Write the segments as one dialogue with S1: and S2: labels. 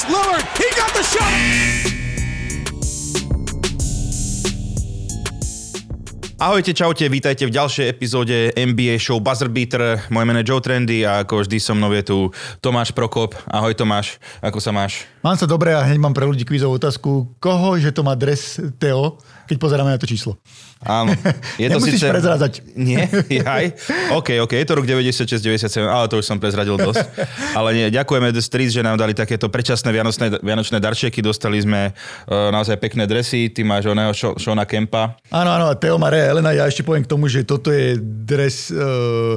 S1: It's Lillard. He got the shot.
S2: Ahojte, čaute, vítajte v ďalšej epizóde NBA show Buzzer Beater. Moje meno je Joe Trendy a ako vždy so mnou je tu Tomáš Prokop. Ahoj Tomáš, ako sa máš?
S3: Mám sa dobre a hneď mám pre ľudí kvízovú otázku. Koho, že to má dres Teo, keď pozeráme na to číslo?
S2: Áno.
S3: Je to Nemusíš síce... prezrázať.
S2: Nie? Aj? OK, OK, je to rok 96-97, ale to už som prezradil dosť. Ale nie, ďakujeme The Streets, že nám dali takéto predčasné vianočné, vianočné darčeky. Dostali sme uh, naozaj pekné dresy. Ty máš oného Shona Kempa.
S3: Áno, áno, Teo Mare Elena. Ja ešte poviem k tomu, že toto je dres... Uh,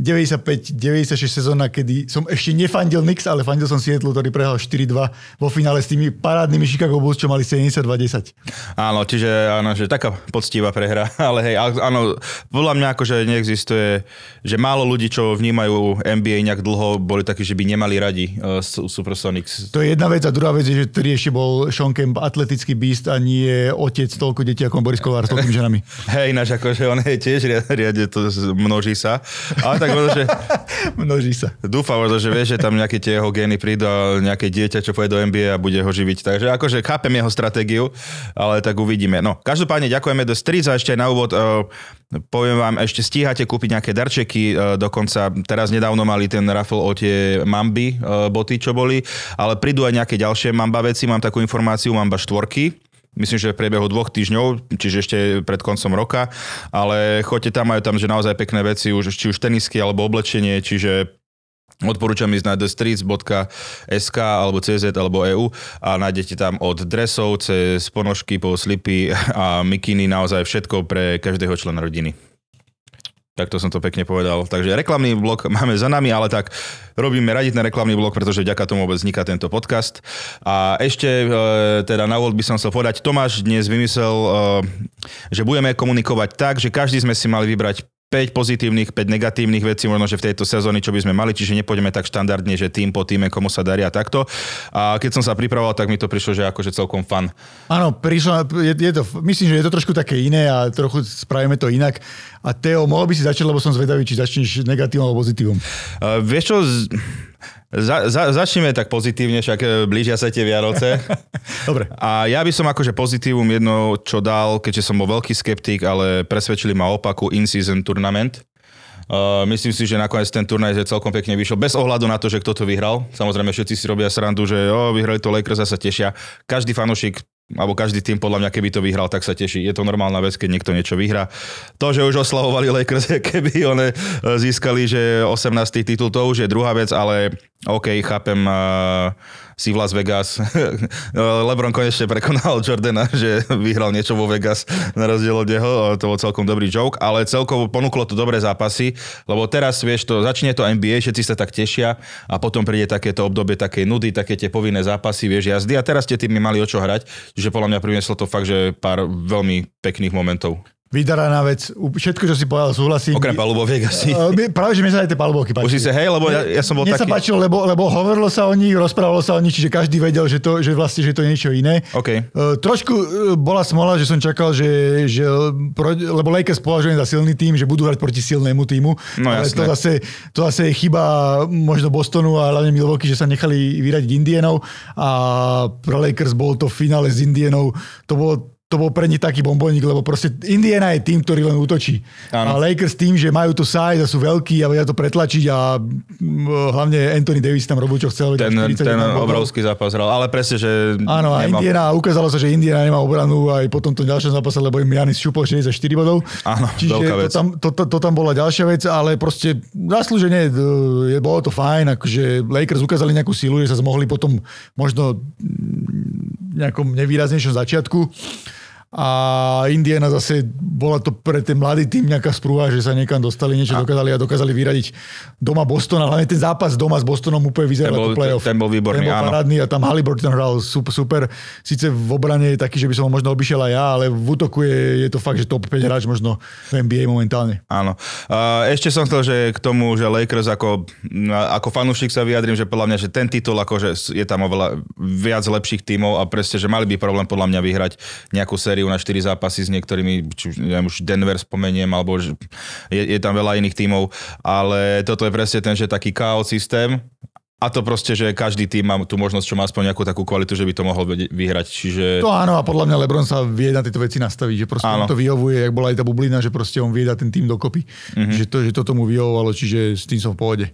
S3: 95-96 sezóna, kedy som ešte nefandil Nix, ale fandil som Seattle, ktorý prehal 4-2 vo finále s tými parádnymi Chicago Bulls, čo mali 72-10.
S2: Áno, čiže áno, že taká poctivá prehra, ale hej, áno, podľa mňa akože neexistuje, že málo ľudí, čo vnímajú NBA nejak dlho, boli takí, že by nemali radi uh, Supersonics.
S3: To je jedna vec a druhá vec je, že ktorý ešte bol Sean Kemp atletický beast a nie otec toľko detí ako Boris Kolár s toľkými ženami.
S2: Hej, ináč akože on je tiež riadne to množí sa. Ale tak možno, že...
S3: Množí sa.
S2: Dúfam, že vieš, že tam nejaké tie jeho gény prídu a nejaké dieťa, čo pôjde do NBA a bude ho živiť. Takže akože chápem jeho stratégiu, ale tak uvidíme. No, každopádne ďakujeme do Streets a ešte na úvod uh, poviem vám, ešte stíhate kúpiť nejaké darčeky, uh, dokonca teraz nedávno mali ten raffle o tie Mamby uh, boty, čo boli, ale prídu aj nejaké ďalšie Mamba veci, mám takú informáciu, Mamba štvorky, myslím, že v priebehu dvoch týždňov, čiže ešte pred koncom roka, ale choďte tam, majú tam že naozaj pekné veci, už, či už tenisky alebo oblečenie, čiže Odporúčam ísť na thestreets.sk alebo CZ alebo EU a nájdete tam od dresov cez ponožky po slipy a mikiny naozaj všetko pre každého člena rodiny. Takto som to pekne povedal. Takže reklamný blok máme za nami, ale tak robíme radi ten reklamný blok, pretože vďaka tomu vôbec vzniká tento podcast. A ešte e, teda na úvod by som chcel povedať, Tomáš dnes vymyslel, e, že budeme komunikovať tak, že každý sme si mali vybrať 5 pozitívnych, 5 negatívnych vecí možno, že v tejto sezóny, čo by sme mali, čiže nepôjdeme tak štandardne, že tým po týme, komu sa daria takto. A keď som sa pripravoval, tak mi to prišlo, že akože celkom fan.
S3: Áno, prišlo, je, je to, myslím, že je to trošku také iné a trochu spravíme to inak. A Teo, mohol by si začať, lebo som zvedavý, či začneš negatívnom alebo pozitívom.
S2: Uh, vieš čo, z... Za, za, začneme tak pozitívne, však e, blížia sa tie Vianoce.
S3: Dobre.
S2: A ja by som akože pozitívum jedno, čo dal, keďže som bol veľký skeptik, ale presvedčili ma opaku in-season tournament. Uh, myslím si, že nakoniec ten turnaj je celkom pekne vyšiel, bez ohľadu na to, že kto to vyhral. Samozrejme, všetci si robia srandu, že oh, vyhrali to Lakers a sa tešia. Každý fanúšik alebo každý tým podľa mňa, keby to vyhral, tak sa teší. Je to normálna vec, keď niekto niečo vyhrá. To, že už oslavovali Lakers, keby one e, získali, že 18. titul, to už je druhá vec, ale OK, chápem, uh, si v Las Vegas. LeBron konečne prekonal Jordana, že vyhral niečo vo Vegas na rozdiel od neho. To bol celkom dobrý joke, ale celkovo ponúklo to dobré zápasy, lebo teraz, vieš, to, začne to NBA, všetci sa tak tešia a potom príde takéto obdobie také nudy, také tie povinné zápasy, vieš, jazdy a teraz tie týmy mali o čo hrať, čiže podľa mňa prinieslo to fakt, že pár veľmi pekných momentov.
S3: Vydaraná vec, všetko, čo si povedal, súhlasím.
S2: Okrem palubových asi. Uh,
S3: práve, že mi sa aj tie palubovky páčili.
S2: Už si sa, hej, lebo ja, ja som bol
S3: Mne
S2: taký...
S3: sa páčilo, lebo, lebo hovorilo sa o nich, rozprávalo sa o nich, čiže každý vedel, že, to, že vlastne, že to je niečo iné.
S2: Okay.
S3: Uh, trošku uh, bola smola, že som čakal, že, že pro, lebo Lakers považujem za silný tým, že budú hrať proti silnému týmu.
S2: No, ale
S3: to zase, to zase je chyba možno Bostonu a hlavne Milwaukee, že sa nechali vyradiť Indienov a pro Lakers bol to finále s Indienov. To bolo to bol pre nich taký bombónik, lebo proste Indiana je tým, ktorý len útočí. Áno. A Lakers tým, že majú to size a sú veľkí a vedia to pretlačiť a hlavne Anthony Davis tam robil, čo chcel.
S2: Ten, ten obrovský zápas hral, ale presne, že...
S3: Áno, a nemal... Indiana, ukázalo sa, že Indiana nemá obranu aj po tomto ďalšom zápase, lebo im Janis šupol 64 bodov.
S2: Áno,
S3: Čiže
S2: veľká vec.
S3: To tam, to, to, to tam bola ďalšia vec, ale proste zaslúžene je, bolo to fajn, akože Lakers ukázali nejakú silu, že sa zmohli potom možno nejakom nevýraznejšom začiatku a Indiana zase bola to pre ten mladý tým nejaká sprúha, že sa niekam dostali, niečo a... dokázali a dokázali vyradiť doma Boston, ale hlavne ten zápas doma s Bostonom úplne vyzeral ako playoff.
S2: Ten bol výborný,
S3: ten bol parádny a tam Halliburton hral super, super. Sice v obrane je taký, že by som ho možno obišiel aj ja, ale v útoku je, je to fakt, že top 5 hráč možno v NBA momentálne.
S2: Áno. Ešte som chcel, že k tomu, že Lakers ako, ako fanúšik sa vyjadrím, že podľa mňa, že ten titul, akože je tam oveľa viac lepších tímov a presne, že mali by problém podľa mňa vyhrať nejakú sériu sériu na 4 zápasy s niektorými, či už, neviem, už Denver spomeniem, alebo je, je tam veľa iných tímov, ale toto je presne ten, že taký chaos systém A to proste, že každý tým má tú možnosť, čo má aspoň nejakú takú kvalitu, že by to mohol vyhrať. Čiže...
S3: To áno, a podľa mňa Lebron sa vie na tieto veci nastaviť, že proste áno. to vyhovuje, jak bola aj tá bublina, že proste on vie dať ten tým dokopy. Mm-hmm. Že, to, že to tomu vyhovovalo, čiže s tým som v pohode.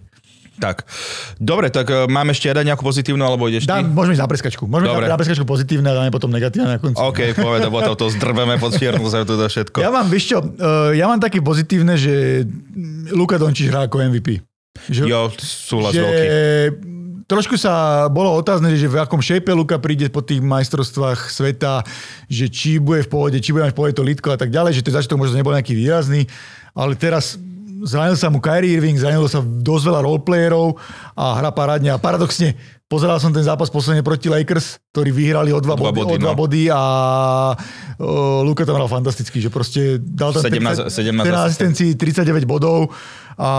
S2: Tak. Dobre, tak uh, máme ešte dať nejakú pozitívnu, alebo ideš
S3: Dá, môžeme ísť na preskačku. Môžeme Dobre. na preskačku pozitívne a dáme potom negatívne na konci.
S2: OK, povedal, to, to zdrbeme pod čiernu sa to všetko.
S3: Ja mám, vieš čo, uh, ja mám také pozitívne, že Luka Dončič hrá ako MVP.
S2: Že, jo, súhlas že, veľký.
S3: Trošku sa bolo otázne, že v akom shape Luka príde po tých majstrovstvách sveta, že či bude v pohode, či bude mať v pohode to litko a tak ďalej, že ten začiatok možno nebol nejaký výrazný, ale teraz zranil sa mu Kyrie Irving, zranilo sa dosť veľa roleplayerov a hra parádne. A paradoxne, pozeral som ten zápas posledne proti Lakers, ktorí vyhrali o dva, dva body, body, o dva no. body a uh, Luka tam hral fantasticky, že proste dal tam
S2: 17, 17
S3: asistencií, 39 bodov a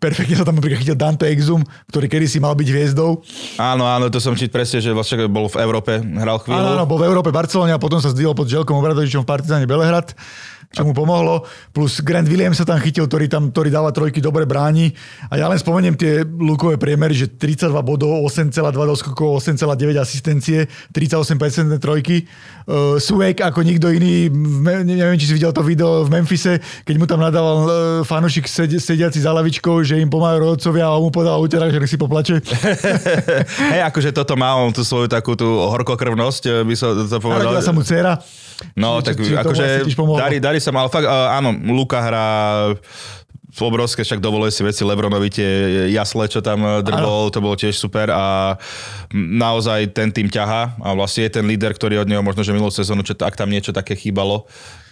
S3: perfektne sa tam napríklad chytil Dante Exum, ktorý kedy si mal byť hviezdou.
S2: Áno, áno, to som čít presne, že vlastne bol v Európe, hral chvíľu.
S3: Áno, áno, bol v Európe, Barcelone a potom sa zdvihol pod Želkom Obradovičom v Partizáne Belehrad čo mu pomohlo. Plus Grant Williams sa tam chytil, ktorý, tam, ktorý dáva trojky, dobre bráni. A ja len spomeniem tie lukové priemery, že 32 bodov, 8,2 doskokov, 8,9 asistencie, 38% trojky. Uh, Suek ako nikto iný, neviem, či si videl to video v Memphise, keď mu tam nadával uh, fanušik sediaci za lavičkou, že im pomáhajú rodcovia a on mu podal úterák, že si poplače.
S2: Hej, akože toto má on tú svoju takú tú horkokrvnosť, eh, by som to povedal.
S3: Narodila sa mu dcera.
S2: No, či, tak či, akože darí, darí sa mal fakt, áno, Luka hrá obrovské, však dovoluje si veci Lebronovi tie jasle, čo tam drbol, to bolo tiež super a naozaj ten tým ťaha a vlastne je ten líder, ktorý od neho možno, že minulú sezónu, čo, ak tam niečo také chýbalo,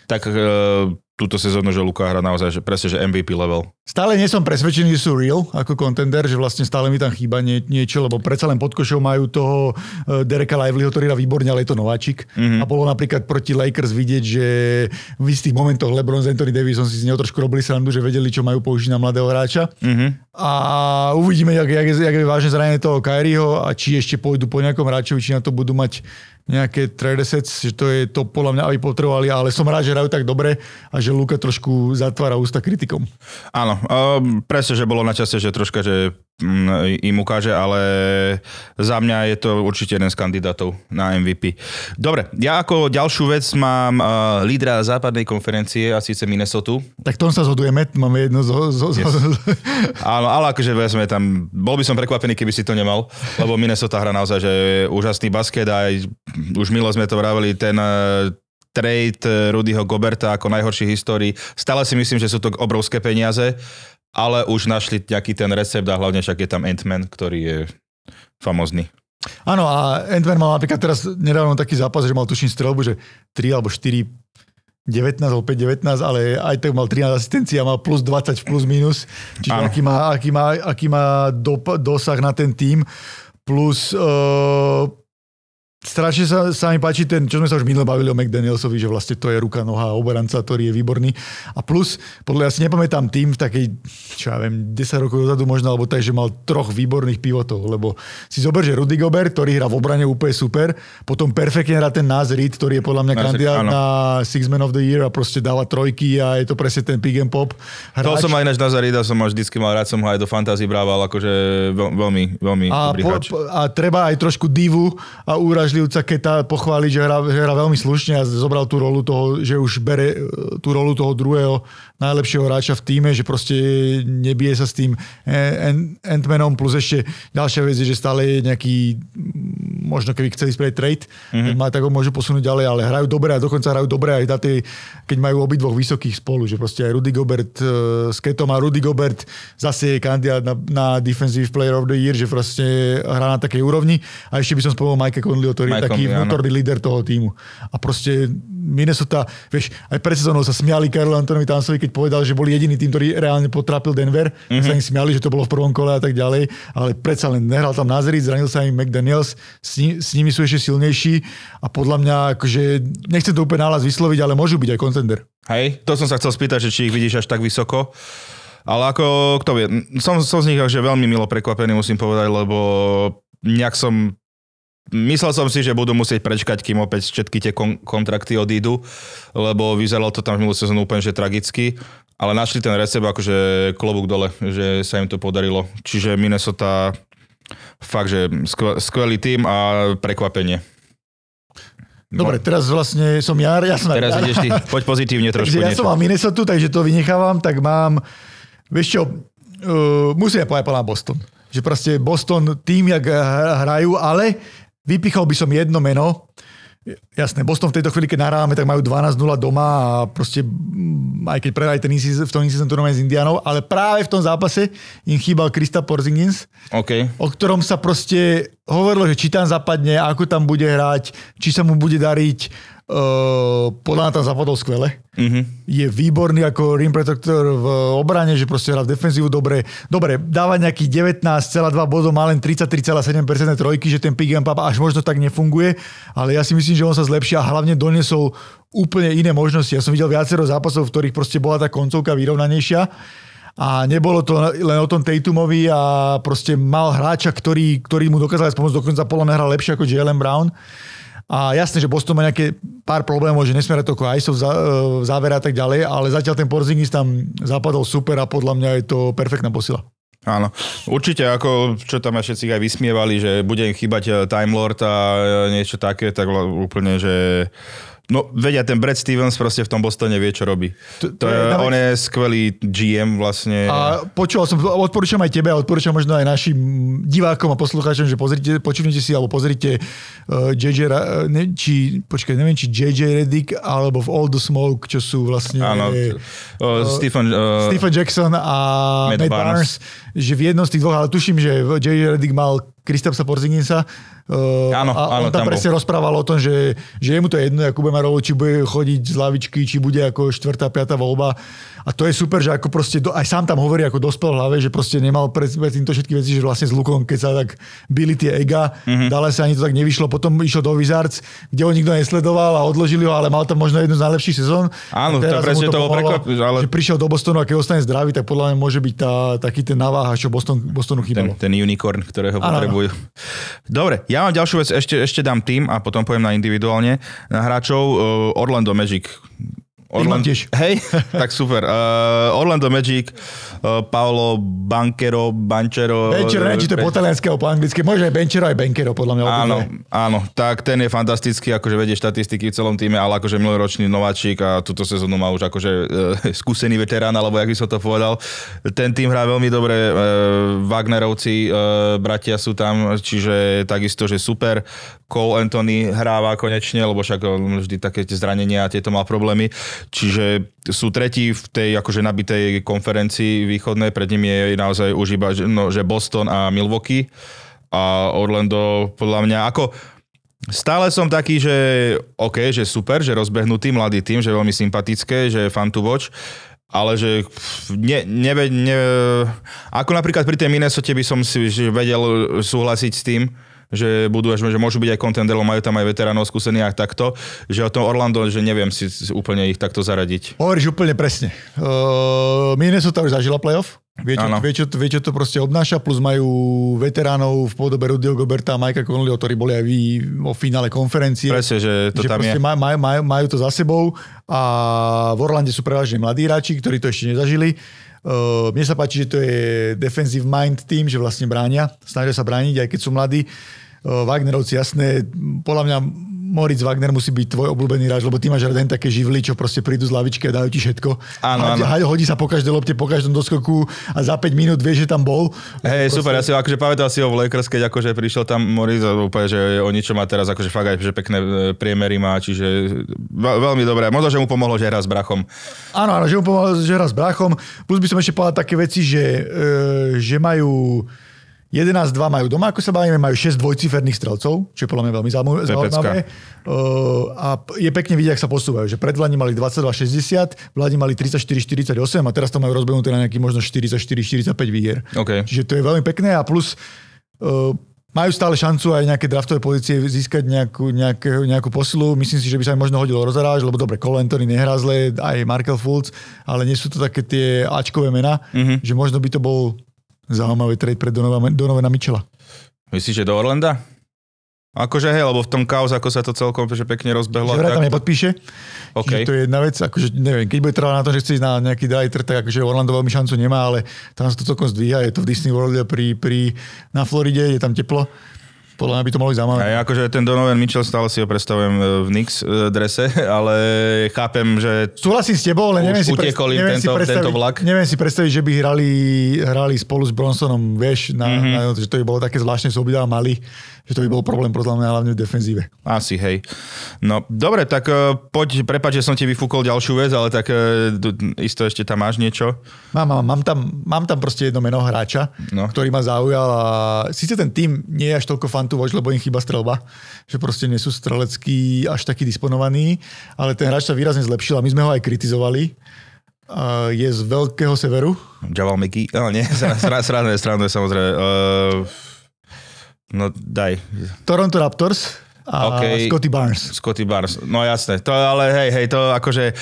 S2: tak uh, túto sezónu, že Luka hra naozaj, že presne, že MVP level.
S3: Stále nie som presvedčený, že sú real ako contender, že vlastne stále mi tam chýba nie, niečo, lebo predsa len pod košou majú toho uh, Dereka Livelyho, ktorý hrá výborne, ale je to nováčik. Mm-hmm. A bolo napríklad proti Lakers vidieť, že v istých momentoch LeBron s Anthony Davisom si z neho trošku robili srandu, že vedeli, čo majú použiť na mladého hráča. Mm-hmm. A uvidíme, jak, jak, jak je vážne zranenie toho Kyrieho a či ešte pôjdu po nejakom hráčovi, či na to budú mať nejaké trade že to je to podľa mňa, aby potrebovali, ale som rád, že hrajú tak dobre a že Luka trošku zatvára ústa kritikom.
S2: Áno, um, presne, že bolo na čase, že troška, že im ukáže, ale za mňa je to určite jeden z kandidátov na MVP. Dobre, ja ako ďalšiu vec mám uh, lídra západnej konferencie a síce Minnesota.
S3: Tak tom sa zhodujeme, máme jedno zo... zo, yes. zo...
S2: Áno, ale akože sme tam, bol by som prekvapený, keby si to nemal, lebo Minnesota hra naozaj, že úžasný basket a aj už milo sme to vraveli, ten uh, trade eh, Rudyho Goberta ako najhorší histórii. Stále si myslím, že sú to obrovské peniaze, ale už našli nejaký ten recept a hlavne však je tam Ant-Man, ktorý je famozný.
S3: Áno, a Ant-Man mal napríklad teraz nedávno taký zápas, že mal tuším strelbu, že 3 alebo 4 19 alebo 5, 19, ale aj tak mal 13 asistencií a mal plus 20 plus minus. Čiže aký má, aký má, aký má dop- dosah na ten tým. Plus uh, strašne sa, sa mi páči ten, čo sme sa už minule bavili o McDanielsovi, že vlastne to je ruka, noha, oberanca, ktorý je výborný. A plus, podľa ja si nepamätám tým v takej, čo ja viem, 10 rokov dozadu možno, alebo tak, že mal troch výborných pivotov, lebo si zober, že Rudy Gobert, ktorý hrá v obrane úplne super, potom perfektne hrá ten Naz Reed, ktorý je podľa mňa kandidát na Six Man of the Year a proste dáva trojky a je to presne ten pick and pop.
S2: Hráč. To som aj ináč Naza Reeda, som až vždycky mal rád, som ho aj do fantasy brával, akože veľmi, veľmi
S3: a,
S2: dobrý po,
S3: a treba aj trošku divu a úraž Uražlivca Keta pochváliť, že hrá, že hrá veľmi slušne a zobral tú rolu toho, že už bere e, tú rolu toho druhého najlepšieho hráča v týme, že proste nebije sa s tým Ant-Manom, plus ešte ďalšia vec je, že stále je nejaký, možno keby chceli spraviť trade, mm-hmm. tak ho môžu posunúť ďalej, ale hrajú dobre a dokonca hrajú dobre aj na tej, keď majú obidvoch vysokých spolu, že proste aj Rudy Gobert uh, s Ketom a Rudy Gobert zase je kandidát na, na Defensive Player of the Year, že proste hrá na takej úrovni a ešte by som spomenul Mike Conley, ktorý Mike je taký vnútorný líder toho týmu. A proste Minnesota, vieš, aj pred sezónou sa smiali Karol Antonovi Tansovi, keď povedal, že boli jediný tým, ktorý reálne potrápil Denver. Mm-hmm. Sa im smiali, že to bolo v prvom kole a tak ďalej, ale predsa len nehral tam Nazaric, zranil sa im McDaniels, s, ni- s nimi sú ešte silnejší a podľa mňa, akože, nechcem to úplne nálas vysloviť, ale môžu byť aj contender.
S2: Hej, to som sa chcel spýtať, že či ich vidíš až tak vysoko. Ale ako, kto vie, som, som z nich že veľmi milo prekvapený, musím povedať, lebo nejak som Myslel som si, že budú musieť prečkať, kým opäť všetky tie kon- kontrakty odídu, lebo vyzeralo to tam v minulú sezónu úplne že tragicky, ale našli ten recept akože klobúk dole, že sa im to podarilo. Čiže Minnesota Fakt, že skve- skvelý tým a prekvapenie.
S3: Dobre, teraz vlastne som ja, ja som
S2: Teraz ideš ty, poď pozitívne trošku
S3: ja
S2: niečo.
S3: som mal Minnesota, takže to vynechávam, tak mám, vieš čo, uh, musím ja povedať na Boston. Že proste Boston tým, jak hrajú, ale vypichol by som jedno meno, Jasné, Boston v tejto chvíli, keď nahrávame, tak majú 12-0 doma a proste, mm, aj keď prehrali ten v tom in-season turnamen s Indianou, ale práve v tom zápase im chýbal Krista Porzingis,
S2: OK.
S3: o ktorom sa proste hovorilo, že či tam zapadne, ako tam bude hrať, či sa mu bude dariť. Uh, podľa mňa tam zapadol skvele.
S2: Mhm.
S3: Je výborný ako rim protector v obrane, že proste hrá v defenzívu dobre. Dobre, dáva nejakých 19,2 bodov, má len 33,7% trojky, že ten pick and pop až možno tak nefunguje, ale ja si myslím, že on sa zlepšia a hlavne donesol úplne iné možnosti. Ja som videl viacero zápasov, v ktorých proste bola tá koncovka vyrovnanejšia a nebolo to len o tom Tatumovi a proste mal hráča, ktorý, ktorý mu dokázal pomôcť, dokonca Polo nehral lepšie ako Jalen Brown. A jasné, že Boston má nejaké pár problémov, že nesmiera to ako ISO v, v závere a tak ďalej, ale zatiaľ ten Porzingis tam zapadol super a podľa mňa je to perfektná posila.
S2: Áno, určite ako, čo tam všetci aj vysmievali, že bude im chýbať eh, Time Lord a eh, niečo také, tak úplne, že No vedia, ten Brad Stevens proste v tom Bostone vie, čo robí. To, to je, on je skvelý GM vlastne.
S3: A počúval som, odporúčam aj tebe a odporúčam možno aj našim divákom a poslucháčom, že pozrite, počúvnite si alebo pozrite uh, JJ, uh, ne, či, počkaj, neviem, či JJ Reddick alebo v All the Smoke, čo sú vlastne...
S2: Áno, uh, Stephen, uh,
S3: Stephen Jackson a
S2: Matt,
S3: Matt Barnes. Barnes, že v jednom z tých dvoch, ale tuším, že JJ Reddick mal Kristapsa Porzinginsa.
S2: Uh, áno,
S3: a
S2: áno,
S3: on tam, tam presne bol. rozprával o tom, že, že je mu to jedno, ako bude rolu, či bude chodiť z lavičky, či bude ako štvrtá, piatá voľba. A to je super, že ako proste, do, aj sám tam hovorí ako dospel v hlave, že proste nemal pred, pred týmto všetky veci, že vlastne s Lukom, keď sa tak byli tie ega, mm-hmm. dále sa ani to tak nevyšlo, potom išiel do Wizards, kde ho nikto nesledoval a odložili ho, ale mal tam možno jednu z najlepších sezón.
S2: Áno, to presne to, to
S3: ale... Že prišiel do Bostonu a keď ostane zdravý, tak podľa mňa môže byť tá, taký ten naváha, čo Boston, Bostonu chýbalo.
S2: Ten, ten unicorn, ktorého potrebujú. Dobre, ja mám ďalšiu vec, ešte, ešte dám tým a potom poviem na individuálne na hráčov uh, Orlando Magic.
S3: Orlando, tiež.
S2: Hej, tak super. Uh, Orlando Magic, uh, Paolo Banquero, Banchero.
S3: Benchero, neviem, či to je po taliansky alebo po anglicky. Môže aj Benchero, aj Banquero, podľa mňa.
S2: Áno, áno, tak ten je fantastický, akože vedie štatistiky v celom týme, ale akože minuloročný nováčik a túto sezónu má už akože uh, skúsený veterán, alebo jak by som to povedal. Ten tým hrá veľmi dobre, uh, Wagnerovci, uh, bratia sú tam, čiže takisto, že super. Cole Anthony hráva konečne, lebo však vždy také tie zranenia a tieto mal problémy. Čiže sú tretí v tej akože nabitej konferencii východnej, pred nimi je naozaj už iba no, že Boston a Milwaukee a Orlando podľa mňa ako Stále som taký, že OK, že super, že rozbehnutý mladý tým, že veľmi sympatické, že fan to watch, ale že ne, ne, ne, ako napríklad pri tej Minnesota by som si vedel súhlasiť s tým, že budú, že môžu byť aj kontender, majú tam aj veteránov skúsených a takto, že o tom Orlando, že neviem si úplne ich takto zaradiť.
S3: Hovoríš úplne presne. Uh, Minnesota už zažila playoff, Vie čo, vie, čo, vie, čo to proste obnáša, plus majú veteránov v podobe Rudyho Goberta a Majka Connollyho, ktorí boli aj vy vo finále konferencie.
S2: Presne, že to že tam je.
S3: Maj, maj, maj, majú to za sebou a v Orlande sú prevažne mladí hráči, ktorí to ešte nezažili. Uh, mne sa páči, že to je defensive mind team, že vlastne bránia, snažia sa brániť, aj keď sú mladí. Wagnerovci, jasné, podľa mňa Moritz Wagner musí byť tvoj obľúbený hráč, lebo ty máš rád také živly, čo proste prídu z lavičky a dajú ti všetko.
S2: Áno, áno.
S3: Hodí sa po každej lopte, po každom doskoku a za 5 minút vieš, že tam bol.
S2: Hej, proste... super, ja si akože pamätal si ho v Lakers, keď akože prišiel tam Moritz a úplne, že o ničo má teraz akože fakt aj že pekné e, priemery má, čiže veľmi dobré. Možno, že mu pomohlo, že hrá s brachom.
S3: Áno, áno, že mu pomohlo, že hrá s brachom. Plus by som ešte povedal také veci, že, e, že majú 11-2 majú doma, ako sa bavíme, majú 6 dvojciferných strelcov, čo je podľa mňa veľmi zaujímavé. Uh, a je pekne vidieť, ak sa posúvajú. Že pred Vlani mali 22-60, Vlani mali 34-48 a teraz to majú rozbehnuté na nejaký možno 44-45 výher.
S2: Okay.
S3: Čiže to je veľmi pekné a plus uh, majú stále šancu aj nejaké draftové pozície získať nejakú, nejakú, nejakú posilu. Myslím si, že by sa im možno hodilo rozaráž, lebo dobre, Cole Anthony nehrá zle, aj Markel Fultz, ale nie sú to také tie Ačkové mená, mm-hmm. že možno by to bol Zaujímavý trade pre Donovana, Donovana Michela.
S2: Myslíš, že do Orlanda? Akože hej, lebo v tom chaos, ako sa to celkom že pekne rozbehlo.
S3: Že vraj tam nepodpíše.
S2: OK.
S3: Čiže to je jedna vec, akože neviem, keď bude trvať na to, že chce ísť na nejaký dajter, tak akože Orlando veľmi šancu nemá, ale tam sa to celkom zdvíha, je to v Disney World pri, pri, na Floride, je tam teplo. Podľa mňa by to mohli zaujímavé.
S2: Aj akože ten Donovan Mitchell stále si ho predstavujem e, v Knicks e, drese, ale chápem, že
S3: Súhlasím s tebou, ale neviem si,
S2: im
S3: neviem, si
S2: tento-
S3: predstaviť,
S2: tento vlak.
S3: neviem si predstaviť, že by hrali, hrali spolu s Bronsonom, vieš, na,
S2: Mhm.
S3: mm-hmm. na, že to by bolo také zvláštne, sú obidva mali, že to by bol problém podľa mňa hlavne v defenzíve.
S2: asi hej. No dobre, tak e, poď, prepáč, že som ti vyfúkol ďalšiu vec, ale tak e, d- isto ešte tam máš niečo.
S3: Mám, mám, mám, tam, mám tam proste jedno meno hráča,
S2: No.
S3: ktorý ma zaujal a síce ten tým nie je až toľko fantu voč, lebo im chýba strelba, že proste nie sú streleckí až taký disponovaní, ale ten hráč sa výrazne zlepšil a my sme ho aj kritizovali. Je z veľkého severu.
S2: Javal McGee? No nie, sranduje, sranduje samozrejme. Uh, no daj.
S3: Toronto Raptors a
S2: OK.
S3: Scotty Barnes.
S2: Scotty Barnes. No jasné. To ale hej, hej, to akože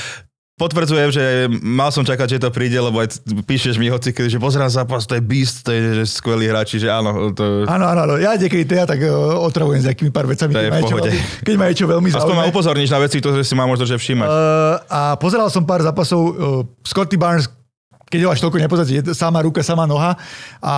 S2: potvrdzujem, že mal som čakať, že to príde, lebo aj píšeš mi hoci, že pozerám zápas, to je beast, to je že skvelý hráč, že áno, to,
S3: Áno, áno, áno. Ja niekedy ja tak uh, otravujem s nejakými pár vecami, keď ma, niečo keď ma niečo veľmi
S2: aspoň ma
S3: zaujíma.
S2: upozorníš na veci, ktoré si má možno že všímať.
S3: Uh, a pozeral som pár zápasov. Uh, Scotty Barnes, keď ho až toľko nepozerať, je sama ruka, sama noha. A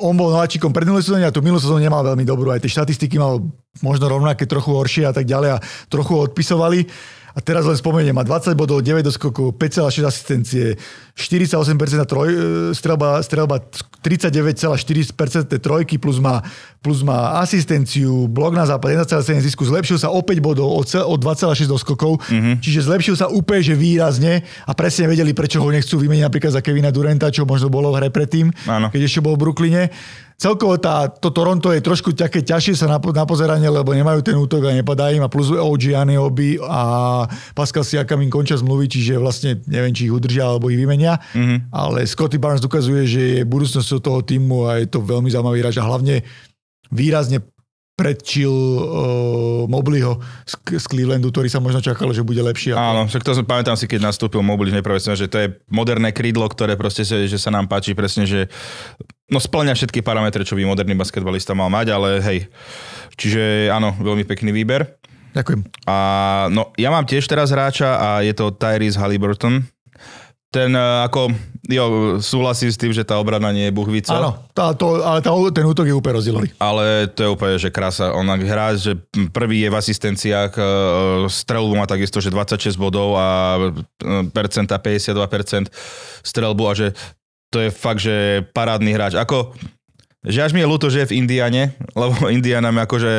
S3: on bol nováčikom pred minulé sezóne a tú minulú sezónu nemal veľmi dobrú. Aj tie štatistiky mal možno rovnaké, trochu horšie a tak ďalej a trochu odpisovali. A teraz len spomeniem, má 20 bodov, 9 doskokov, 5,6 asistencie, 48% na troj, e, strelba, strelba 39,4% trojky, plus má, plus má asistenciu, blok na západ, 1,7 zisku, zlepšil sa o 5 bodov, o, o 2,6 doskokov, mm-hmm. čiže zlepšil sa úplne, že výrazne a presne vedeli, prečo ho nechcú vymeniť napríklad za Kevina Duranta, čo možno bolo v hre predtým,
S2: Áno.
S3: keď ešte bol v Brooklyne. Celkovo tá, to Toronto je trošku také ťažšie sa na, na pozeranie, lebo nemajú ten útok a nepadá im a plus OG Aniobi a Pascal Siakam im končia zmluvy, čiže vlastne neviem, či ich udržia alebo ich vymenia. Mm-hmm. Ale Scotty Barnes dokazuje, že je budúcnosťou toho týmu a je to veľmi zaujímavý hráč a hlavne výrazne predčil uh, Mobleyho z, z Clevelandu, ktorý sa možno čakalo, že bude lepší. ako-
S2: Áno, však to som, pamätám si, keď nastúpil Mobilis neprvé sezóne, že to je moderné krídlo, ktoré proste sa, že sa nám páči presne, že no splňa všetky parametre, čo by moderný basketbalista mal mať, ale hej. Čiže áno, veľmi pekný výber.
S3: Ďakujem.
S2: A no, ja mám tiež teraz hráča a je to Tyrese Halliburton. Ten eh, ako, jo, súhlasím s tým, že tá obrana nie je buchvica.
S3: Áno, tá, to, ale tá, ten útok je úplne rozdelený.
S2: Ale to je úplne, že krása. On ak hrá, že prvý je v asistenciách, e, strelbu má takisto, že 26 bodov a e, percenta 52% strelbu a že to je fakt, že parádny hráč. Ako, že až mi je ľúto, že je v Indiane, lebo Indiana mi akože,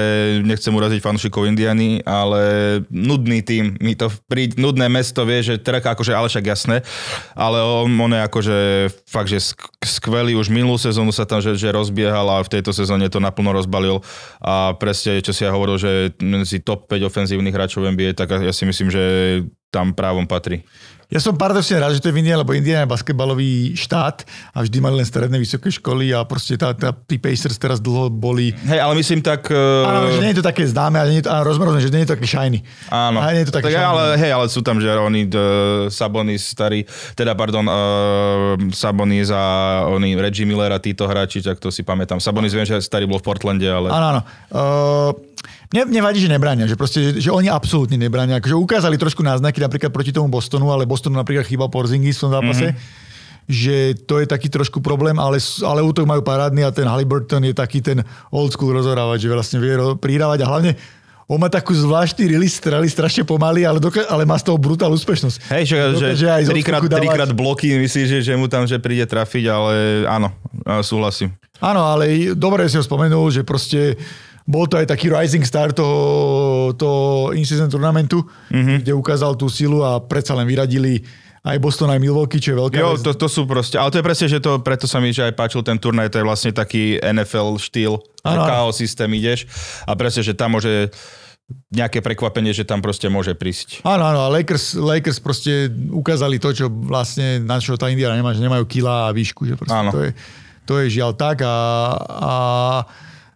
S2: nechcem uraziť fanúšikov Indiany, ale nudný tým, mi to príď, nudné mesto vie, že trka, akože, ale však jasné, ale on, on je akože fakt, že sk- skvelý, už minulú sezónu sa tam, že, že rozbiehal a v tejto sezóne to naplno rozbalil a presne, čo si ja hovoril, že medzi top 5 ofenzívnych hráčov NBA, tak ja si myslím, že tam právom patrí.
S3: Ja som paradoxne rád, že to je v Indii, lebo India je basketbalový štát a vždy mali len stredné vysoké školy a proste tá, tá, tí Pacers teraz dlho boli...
S2: Hej, ale myslím tak...
S3: Áno,
S2: Uh,
S3: že nie je to také známe, ale nie je to, áno, rozumiem, že nie je to také shiny.
S2: Áno,
S3: Ale nie je to také
S2: tak,
S3: shiny.
S2: ale, hej, ale sú tam, že oni, uh, Sabonis starý, teda pardon, uh, Sabonis a oni, Reggie Miller a títo hráči, tak to si pamätám. Sabonis viem, že starý bol v Portlande, ale...
S3: Áno, áno. Uh, mne, mne vadí, že nebránia, že proste, že, že oni absolútne nebránia. Akože ukázali trošku náznaky napríklad proti tomu Bostonu, ale Bostonu napríklad chýbal Porzingis v tom zápase. Mm-hmm že to je taký trošku problém, ale, ale útok majú parádny a ten Halliburton je taký ten old school rozohrávač, že vlastne vie prihrávať a hlavne on má takú zvláštny release, strely strašne pomaly, ale, doka- ale má z toho brutál úspešnosť.
S2: Hej, že, že
S3: Dokáže aj zo
S2: trikrát, trikrát bloky, myslíš, že, že mu tam že príde trafiť, ale áno, súhlasím.
S3: Áno, ale dobre si ho spomenul, že proste bol to aj taký rising star toho, toho in-season turnamentu,
S2: Mhm.
S3: mm-hmm. kde ukázal tú silu a predsa len vyradili aj Boston, aj Milwaukee, čo je veľká
S2: Jo,
S3: vec.
S2: to, to sú proste, ale to je presne, že to, preto sa mi že aj páčil ten turnaj, to je vlastne taký NFL štýl. KO systém ideš a presne, že tam môže nejaké prekvapenie, že tam proste môže prísť.
S3: Áno, áno, a Lakers, Lakers proste ukázali to, čo vlastne, na čo tá Indiana nemá, že nemajú kila a výšku, že proste
S2: Áno.
S3: to je, to je žiaľ tak a, a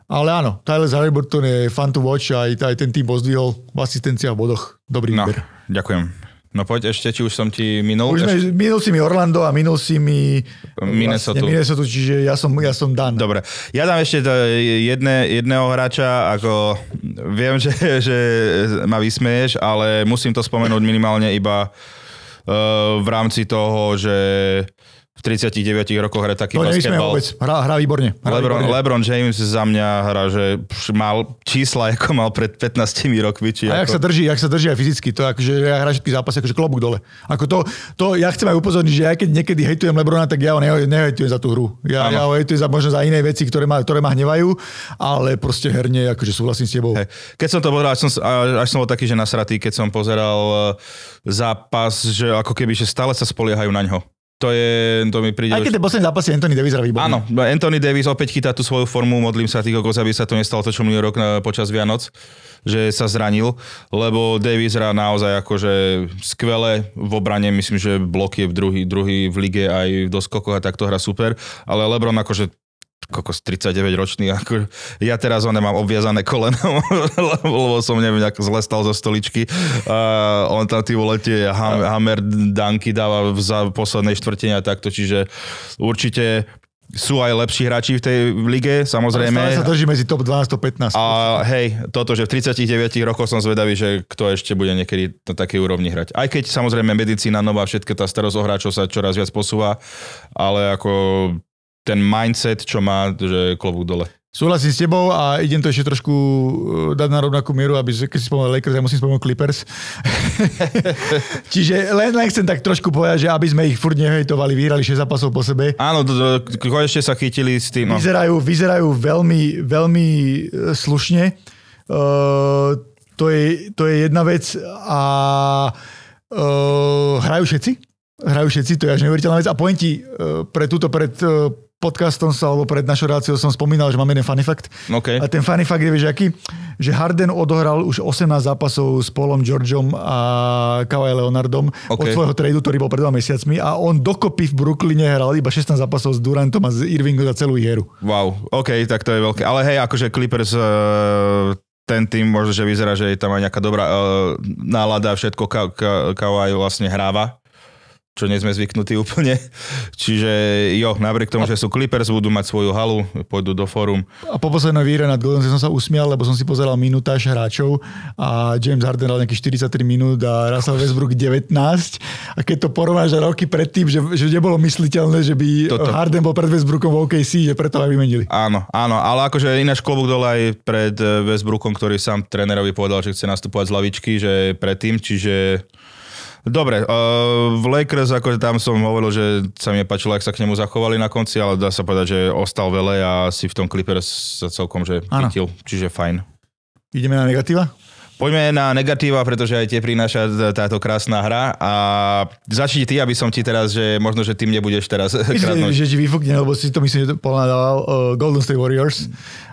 S3: ale áno, Tyler Halliburton je fun to watch a aj, aj ten tým pozdvihol v asistenciách v bodoch. Dobrý
S2: No,
S3: výber.
S2: ďakujem. No poď ešte, či už som ti minul.
S3: Už sme, minul si mi Orlando a minul si mi
S2: Minnesota.
S3: Vlastne Minnesota, čiže ja som, ja som dan.
S2: Dobre, ja dám ešte jedne, jedného hráča, ako viem, že, že ma vysmeješ, ale musím to spomenúť minimálne iba uh, v rámci toho, že 39 rokoch hra taký
S3: To nevysmeje
S2: basketbal.
S3: vôbec. Hrá, hrá výborne. Hrá
S2: Lebron,
S3: výborne.
S2: LeBron James za mňa hra, že mal čísla, ako mal pred 15 rokmi. Či
S3: A jak sa
S2: ako...
S3: drží, jak sa drží aj fyzicky, to akože ja hrá všetky zápasy, akože klobúk dole. Ako to, to, ja chcem aj upozorniť, že aj keď niekedy hejtujem Lebrona, tak ja ho nehejtujem za tú hru. Ja,
S2: Áno.
S3: ja ho hejtujem za, možno za iné veci, ktoré ma, ktoré ma hnevajú, ale proste herne, akože súhlasím s tebou.
S2: Hej. Keď som to pozeral, až som, a- až som bol taký, že nasratý, keď som pozeral e, zápas, že ako keby, že stále sa spoliehajú na ňo. To je, to mi príde
S3: Aj
S2: už...
S3: keď ten posledný zápas Anthony Davis hrá výborne.
S2: Áno, no Anthony Davis opäť chytá tú svoju formu, modlím sa tých kokos, aby sa to nestalo to, čo minulý rok na, počas Vianoc, že sa zranil, lebo Davis hrá naozaj akože skvelé v obrane, myslím, že blok je v druhý, druhý v lige aj v doskokoch a tak to hrá super, ale Lebron akože kokos 39 ročný, ako ja teraz ho nemám obviazané koleno, lebo som neviem, ako zle stal zo stoličky. A on tam vole tie ham, hammer danky dáva za poslednej štvrtine a takto, čiže určite sú aj lepší hráči v tej lige, samozrejme.
S3: Stále sa drží medzi top 12 top 15.
S2: A hej, toto, že v 39 rokoch som zvedavý, že kto ešte bude niekedy na takej úrovni hrať. Aj keď samozrejme medicína nová, všetko tá starosť o hráčov sa čoraz viac posúva, ale ako ten mindset, čo má, že klobúk dole.
S3: Súhlasím s tebou a idem to ešte trošku uh, dať na rovnakú mieru, aby keď si spomenul Lakers, ja musím spomenúť Clippers. Čiže len, len chcem tak trošku povedať, že aby sme ich furt nehejtovali, vyhrali 6 zápasov po sebe.
S2: Áno, konečne sa chytili s tým. No.
S3: Vyzerajú, vyzerajú veľmi, veľmi e, slušne. Uh, to, je, to je jedna vec a uh, hrajú všetci. Hrajú všetci, to je až neuveriteľná vec. A poviem ti, uh, pre túto, pred uh, podcastom sa, alebo pred našou reláciou som spomínal, že mám jeden funny fact.
S2: OK.
S3: A ten funny fact je, vieš, aký? Že Harden odohral už 18 zápasov s Paulom Georgeom a Kawhi Leonardom
S2: OK.
S3: od svojho tradu, ktorý bol pred dvoma mesiacmi a on dokopy v Brooklyne hral iba 16 zápasov s Durantom a s Irvingom za celú hru.
S2: Wow, OK, tak to je veľké. Ale hej, akože Clippers, uh, ten tým možno, že vyzerá, že je tam aj nejaká dobrá uh, nálada, všetko ka- ka- Kawhi vlastne hráva čo nie sme zvyknutí úplne. Čiže jo, napriek tomu, že sú Clippers, budú mať svoju halu, pôjdu do fórum.
S3: A po poslednej výhre nad Golden State som sa usmial, lebo som si pozeral minutáž hráčov a James Harden dal nejakých 43 minút a Russell Westbrook 19. A keď to porovnáš roky predtým, že, že nebolo mysliteľné, že by
S2: Toto.
S3: Toto. Harden bol pred Westbrookom v OKC, že preto aj vymenili.
S2: Áno, áno, ale akože ináč klobúk dole aj pred eh, Westbrookom, ktorý sám trénerovi povedal, že chce nastupovať z lavičky, že predtým, čiže Dobre, uh, v Lakers, akože tam som hovoril, že sa mi páčilo, ak sa k nemu zachovali na konci, ale dá sa povedať, že ostal veľa a si v tom Clippers sa celkom že
S3: Áno.
S2: chytil, čiže fajn.
S3: Ideme na negatíva?
S2: Poďme na negatíva, pretože aj tie prináša táto krásna hra a začni ty, aby som ti teraz, že možno, že ty mne budeš teraz
S3: Myslím,
S2: kradnúť.
S3: že ti vyfúkne, lebo si to myslím, že to ponadával uh, Golden State Warriors.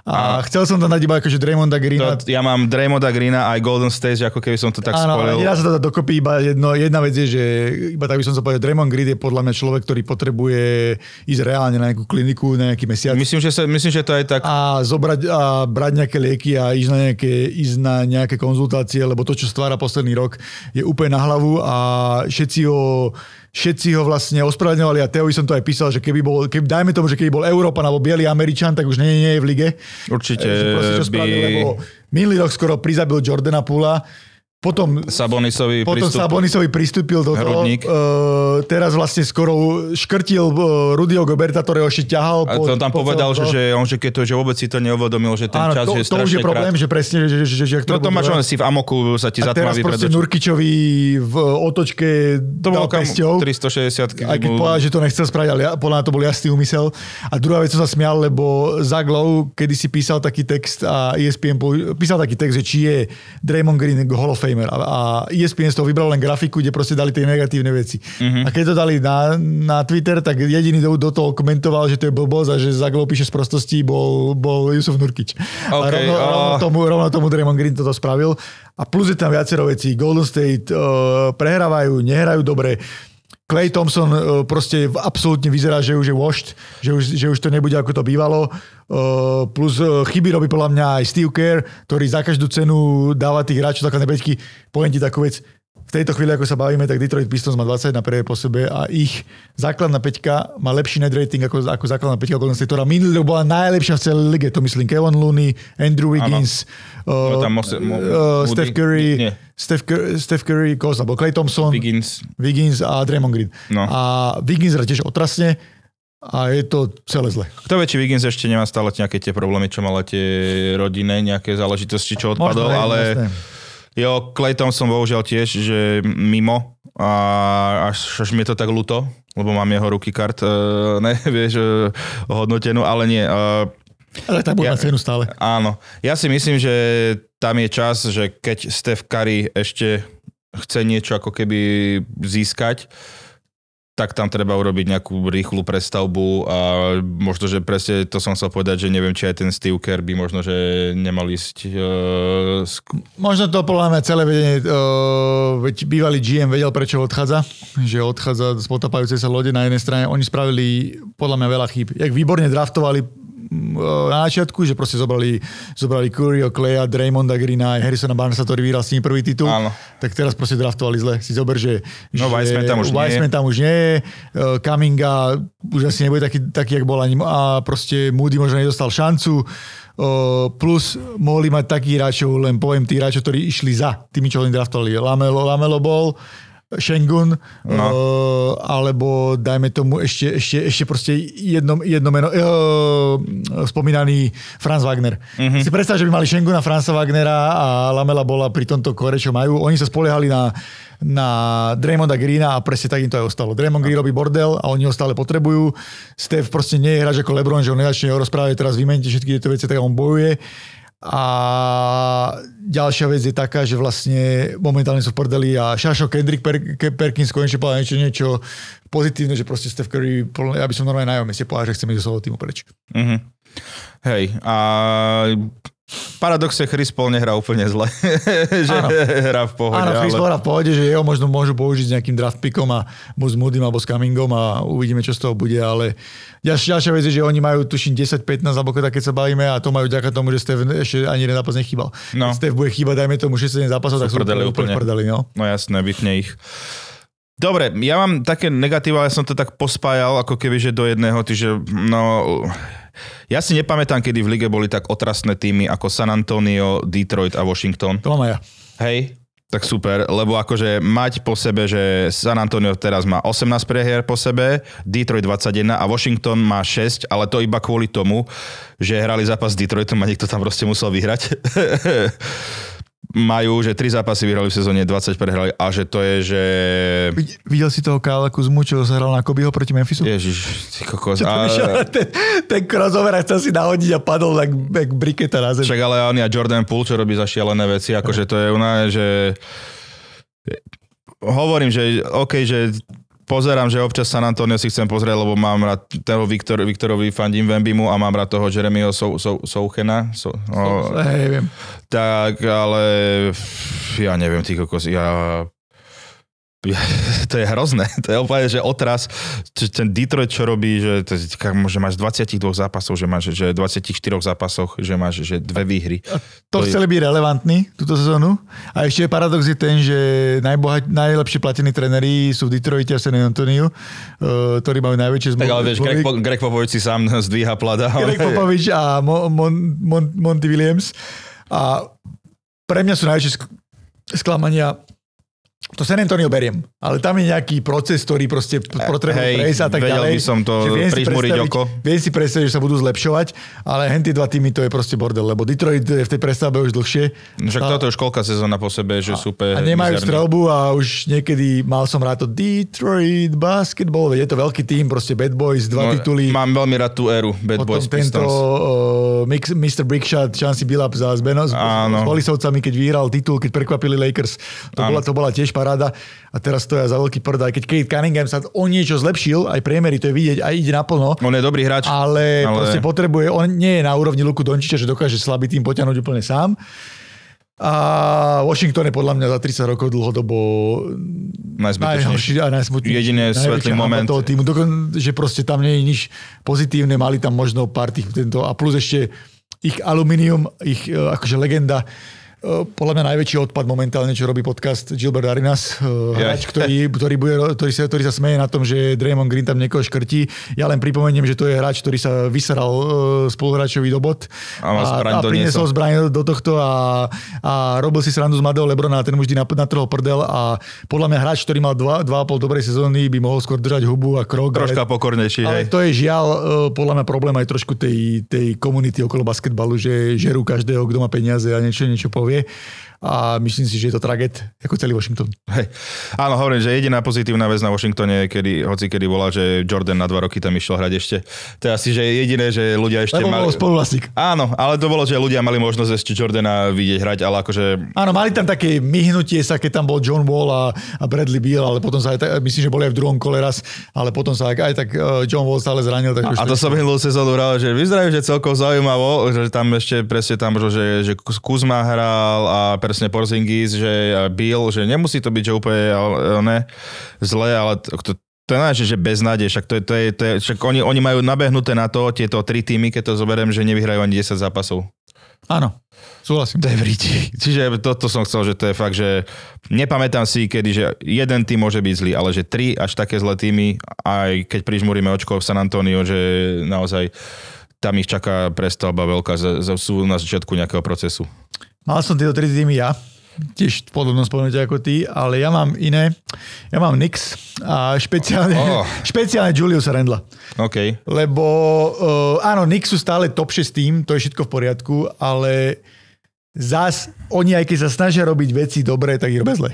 S3: A,
S2: A-
S3: chcel som tam dať iba akože Draymonda Greena.
S2: To, ja mám Draymonda Greena aj Golden State, že ako keby som to tak
S3: Áno,
S2: spojil.
S3: nedá sa to dokopy, iba jedno, jedna vec je, že iba tak by som sa povedal, Draymond Green je podľa mňa človek, ktorý potrebuje ísť reálne na nejakú kliniku, na nejaký mesiac
S2: Myslím, že, sa, myslím, že to je tak...
S3: a zobrať a brať nejaké lieky a ísť na nejaké, ísť na nejaké konzultácie, lebo to, čo stvára posledný rok, je úplne na hlavu a všetci ho všetci ho vlastne ospravedlňovali a Teo som to aj písal, že keby bol, keby, dajme tomu, že keby bol Európan alebo biely Američan, tak už nie, nie je v lige.
S2: Určite
S3: Že proste, čo
S2: by
S3: spravil, lebo minulý rok skoro prizabil Jordana Pula, potom
S2: Sabonisovi
S3: potom
S2: prístup...
S3: Sabonisovi pristúpil do toho.
S2: Hrudník.
S3: Uh, teraz vlastne skoro škrtil uh, Rudyho Goberta, ktorého ešte ťahal.
S2: A
S3: po-
S2: to tam
S3: po
S2: povedal, že, že on, že keď to, že vôbec si to neuvedomil, že ten
S3: Áno,
S2: čas
S3: to,
S2: je
S3: to už je problém,
S2: krát.
S3: že presne, že, že, že, že
S2: No to máš, si v amoku sa ti
S3: a teraz
S2: zatmaví
S3: proste. Nurkičovi v otočke
S2: To kam
S3: pesťou.
S2: 360
S3: Aj keď povedal, že to nechcel spraviť, ale podľa mňa to bol jasný úmysel. A druhá vec, som sa smial, lebo Zaglov, kedy si písal taký text a E ESPN písal taký text, že či je Draymond Green Hall of Famer. A, a ESPN z toho vybral len grafiku, kde proste dali tie negatívne veci.
S2: Mhm.
S3: A keď to dali na, na Twitter, tak jediný do, do toho komentoval, že to je blbosť a že Zaglov píše z prostosti, bol, bol Jusuf Nurkič. a
S2: OK,
S3: rovno,
S2: a-
S3: rovno, tomu, rovno tomu Draymond Green toto spravil. A plus je tam viacero vecí. Golden State uh, prehrávajú, nehrajú dobre. Clay Thompson uh, proste absolútne vyzerá, že už je washed, že už, že už to nebude ako to bývalo. Uh, plus uh, chyby robí podľa mňa aj Steve Kerr, ktorý za každú cenu dáva tých hráčov základnej peťky. Poviem ti takú vec, v tejto chvíli, ako sa bavíme, tak Detroit Pistons má 21 prehie po sebe a ich základná peťka má lepší net rating ako, ako základná peťka Golden State, ktorá minulý rok bola najlepšia v celej lige. To myslím Kevin Looney, Andrew Wiggins, uh,
S2: No, tam Mose- Mo-
S3: uh,
S2: Moody?
S3: Steph Curry,
S2: Nie.
S3: Steph, Cur- Steph Curry, koho sa bol, Clay Thompson,
S2: Wiggins.
S3: Wiggins a Draymond Green.
S2: No.
S3: A Wiggins tiež otrasne a je to celé zle.
S2: Kto vie, či Wiggins ešte nemá stále nejaké tie problémy, čo mala tie rodinné, nejaké záležitosti, čo odpadol,
S3: hej,
S2: ale
S3: jasné.
S2: Jo, Clay Thompson bohužiaľ tiež, že mimo a až, až mi je to tak ľúto, lebo mám jeho ruky kart, uh, ne, vieš, uh, hodnotenú, ale nie. Uh,
S3: Ale tak bol
S2: Ja-
S3: na cenu stále.
S2: Áno. Ja si myslím, že tam je čas, že keď Steph Curry ešte chce niečo ako keby získať, tak tam treba urobiť nejakú rýchlu prestavbu a možno, že presne to som chcel povedať, že neviem, či aj ten Steve Kerr by možno, že nemal ísť uh, sk-
S3: Možno to podľa mňa celé vedenie, uh, bývalý GM vedel, prečo odchádza, že odchádza z potapajúcej sa lode na jednej strane. Oni spravili podľa mňa veľa chýb. Jak výborne draftovali na začiatku, že proste zobrali, zobrali Curryho, Kleja, Draymonda Greena aj Harrisona Barnesa, ktorý vyhral s nimi prvý titul.
S2: Áno.
S3: Tak teraz proste draftovali zle. Si zober, že,
S2: No,
S3: že
S2: Wiseman tam už nie je.
S3: Tam už nie je, uh, Kaminga už asi nebude taký, taký jak bol ani a proste Moody možno nedostal šancu. Uh, plus mohli mať takých hráčov, len poviem tých hráčov, ktorí išli za tými, čo oni draftovali. Lamelo, Lamelo bol, Schengen, no. uh, alebo dajme tomu ešte, ešte, ešte proste jedno, jedno meno, uh, spomínaný Franz Wagner. Mm-hmm. Si predstav, že by mali Schenguna, Franza Wagnera a Lamela bola pri tomto kore, čo majú. Oni sa spoliehali na, na Draymonda Greena a presne tak im to aj ostalo. Draymond Green robí bordel a oni ho stále potrebujú. Steph proste nie je hráč ako LeBron, že on nezačne ho rozprávať, teraz vymente všetky tieto veci, tak on bojuje. A ďalšia vec je taká, že vlastne momentálne sú v prdeli a Šašo Kendrick Per- Perkins konečne povedal niečo, niečo pozitívne, že proste Steph Curry, ja by som normálne na jeho mieste povedal, že chcem ísť do svojho týmu preč.
S2: Mhm. Hej, a paradoxe Chris Paul nehrá úplne zle. že
S3: Áno.
S2: hrá v pohode.
S3: Áno, Chris
S2: ale...
S3: Paul v pohode, že jeho možno môžu použiť s nejakým draft pickom a buď s Moodym alebo s Cummingom a uvidíme, čo z toho bude, ale ďalšia, ďalšia vec je, že oni majú tuším 10-15 alebo keď sa bavíme a to majú ďaká tomu, že Steph ešte ani jeden zápas nechýbal.
S2: No.
S3: Keď Steph bude chýbať, dajme tomu 6-7 zápasov, tak
S2: Sú
S3: úplne
S2: úplne.
S3: prdeli, no.
S2: No jasné, vypne ich. Dobre, ja mám také negatíva, ja som to tak pospájal, ako keby, že do jedného, čiže no... Ja si nepamätám, kedy v lige boli tak otrasné týmy ako San Antonio, Detroit a Washington.
S3: To mám ja.
S2: Hej, tak super, lebo akože mať po sebe, že San Antonio teraz má 18 prehier po sebe, Detroit 21 a Washington má 6, ale to iba kvôli tomu, že hrali zápas s Detroitom a niekto tam proste musel vyhrať. Majú, že 3 zápasy vyhrali v sezóne, 20 prehrali a že to je, že...
S3: Vid- Videl si toho Kyle Kuzmu, čo sa hral na Kobeho proti Memphisu?
S2: Ježiš, ty kokos.
S3: Čo to
S2: A,
S3: ten, ten crossover chcel si nahodiť a padol jak, jak briketa na zem.
S2: však ale on a Jordan Poole, čo robí za šialené veci, akože to je ona, že... Hovorím, že OK, že pozerám, že občas San Antonio si chcem pozrieť, lebo mám rád toho Viktor, Viktorovi fandím Vembimu a mám rád toho Jeremyho Sou, Sou, Souchena. So, o,
S3: Hej, viem.
S2: tak, ale ja neviem, ty kokos, ja... To je hrozné. To je úplne, že otras. Ten Detroit, čo robí, že, to, je- že máš 22 zápasov, že máš že v 24 zápasoch, že máš že dve výhry.
S3: To
S2: To je-
S3: chceli byť relevantní túto sezónu. A ešte paradox je ten, že najbohať, najlepšie platení tréneri sú v Detroite a San Antonio, uh, ktorí majú najväčšie
S2: Tak
S3: zmluvy.
S2: ale vieš, Greg, Po- Greg Popovič si sám zdvíha plada.
S3: Greg Popovič a Mo, Mon, Mon, Monty Williams. A pre mňa sú najväčšie sk- sklamania to San Antonio beriem, ale tam je nejaký proces, ktorý proste potrebuje
S2: hej,
S3: prejsť a tak
S2: vedel
S3: ďalej.
S2: by som to
S3: viem si
S2: prižmúriť
S3: predstaviť-
S2: oko.
S3: Viem si predstaviť, že sa budú zlepšovať, ale hen tie dva týmy to je proste bordel, lebo Detroit je v tej prestavbe už dlhšie.
S2: No Však
S3: a,
S2: toto už koľká sezóna po sebe, že super.
S3: a nemajú
S2: mizerný.
S3: strelbu a už niekedy mal som rád to Detroit Basketball, je to veľký tým, proste Bad Boys, dva
S2: No,
S3: tituly.
S2: Mám veľmi rád tú éru Bad
S3: Potom
S2: Boys
S3: tento uh, Mr. Brickshot, Chancey Billups za s, Benos, s
S2: Áno.
S3: Bolisovcami, keď vyhral titul, keď prekvapili Lakers. To bola, to bola tiež paráda. A teraz to je za veľký prd. Aj keď Kate Cunningham sa o niečo zlepšil, aj priemery, to je vidieť, aj ide naplno.
S2: On je dobrý hráč.
S3: Ale,
S2: Ale-
S3: proste potrebuje, on nie je na úrovni Luku Dončiča, že dokáže slabý tým potiahnuť úplne sám. A Washington je podľa mňa za 30 rokov dlhodobo najhorší a najsmutnejší. Najväčšia
S2: svetlý moment.
S3: Toho týmu. Dokon, že proste tam nie je nič pozitívne, mali tam možno pár tých tento, a plus ešte ich aluminium, ich e, akože legenda podľa mňa najväčší odpad momentálne, čo robí podcast Gilbert Arinas, hráč, ktorý, ktorý, bude, ktorý, sa, ktorý sa smeje na tom, že Draymond Green tam niekoho škrtí. Ja len pripomeniem, že to je hráč, ktorý sa vyseral spoluhráčovi do bod
S2: a, a,
S3: a priniesol zbraň do tohto a, a robil si srandu z Madeo Lebrona a ten mu vždy natrhol prdel a podľa mňa hráč, ktorý mal 2,5 dobrej sezóny, by mohol skôr držať hubu a krok.
S2: Troška ale, pokornejší.
S3: Ale
S2: hej.
S3: to je žiaľ podľa mňa problém aj trošku tej, tej komunity okolo basketbalu, že žerú každého, kto má peniaze a niečo, niečo povie way a myslím si, že je to traget ako celý Washington.
S2: Hej. Áno, hovorím, že jediná pozitívna vec na Washingtone, kedy, hoci kedy bola, že Jordan na dva roky tam išiel hrať ešte. To je asi že jediné, že ľudia ešte
S3: Lebo
S2: mali...
S3: spoluvlastník.
S2: Áno, ale to bolo, že ľudia mali možnosť ešte Jordana vidieť hrať, ale akože...
S3: Áno, mali tam také myhnutie sa, keď tam bol John Wall a, a Bradley Beal, ale potom sa aj, myslím, že boli aj v druhom kole raz, ale potom sa aj, aj tak uh, John Wall stále zranil. Tak
S2: a, a to som minulú sezónu hral, že vyzerajú, že celkom zaujímavo, že tam ešte presne tam, že, že Kuzma hral a presne Porzingis, že Bill, že nemusí to byť, že úplne ne, zle, ale to, to je že bez nádej, však, to je, to je, to je, však oni, oni majú nabehnuté na to, tieto tri týmy, keď to zoberiem, že nevyhrajú ani 10 zápasov.
S3: Áno, súhlasím.
S2: To je vriti. Čiže toto som chcel, že to je fakt, že nepamätám si, kedy, že jeden tým môže byť zlý, ale že tri až také zlé týmy, aj keď prižmúrime očko v San Antonio, že naozaj tam ich čaká prestavba veľká, sú na začiatku nejakého procesu.
S3: Mal som tieto tri týmy ja, tiež podobno spomenutie ako ty, ale ja mám iné. Ja mám Nix a špeciálne, oh. špeciálne Julius Randla.
S2: OK.
S3: Lebo uh, áno, Nix sú stále top 6 tým, to je všetko v poriadku, ale zás oni aj keď sa snažia robiť veci dobre, tak ich robia zle.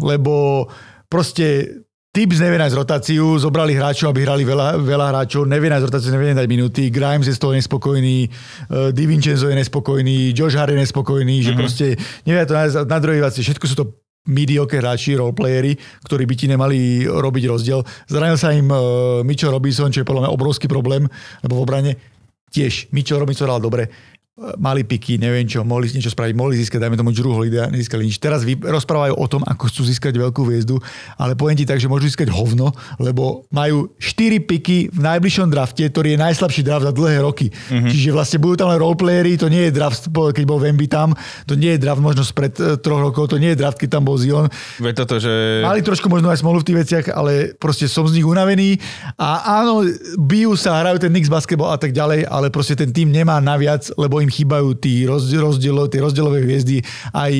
S3: Lebo proste Tips nevie nájsť rotáciu, zobrali hráčov, aby hrali veľa, veľa hráčov, nevie nájsť rotáciu, nevie dať minúty, Grimes je z toho nespokojný, uh, Di Vincenzo je nespokojný, Josh Hart je nespokojný, mm-hmm. že mhm. proste nevie to nájsť na druhej všetko sú to mediocre hráči, roleplayery, ktorí by ti nemali robiť rozdiel. Zranil sa im uh, Mitchell Robinson, čo je podľa mňa obrovský problém, lebo v obrane tiež Mitchell Robinson hral dobre mali piky, neviem čo, mohli niečo spraviť, mohli získať, dajme tomu Holiday, nezískali nič. Teraz vy, rozprávajú o tom, ako chcú získať veľkú hviezdu, ale poviem ti tak, že môžu získať hovno, lebo majú 4 piky v najbližšom drafte, ktorý je najslabší draft za dlhé roky. Mm-hmm. Čiže vlastne budú tam len roleplayery, to nie je draft, keď bol Wemby tam, to nie je draft možno spred uh, troch rokov, to nie je draft, keď tam bol Zion.
S2: Toto, že...
S3: Mali trošku možno aj smolu v tých veciach, ale proste som z nich unavený a áno, bijú sa, hrajú ten Knicks basketball a tak ďalej, ale proste ten tým nemá naviac, lebo im chýbajú tí rozdielo, tie rozdielové hviezdy. Aj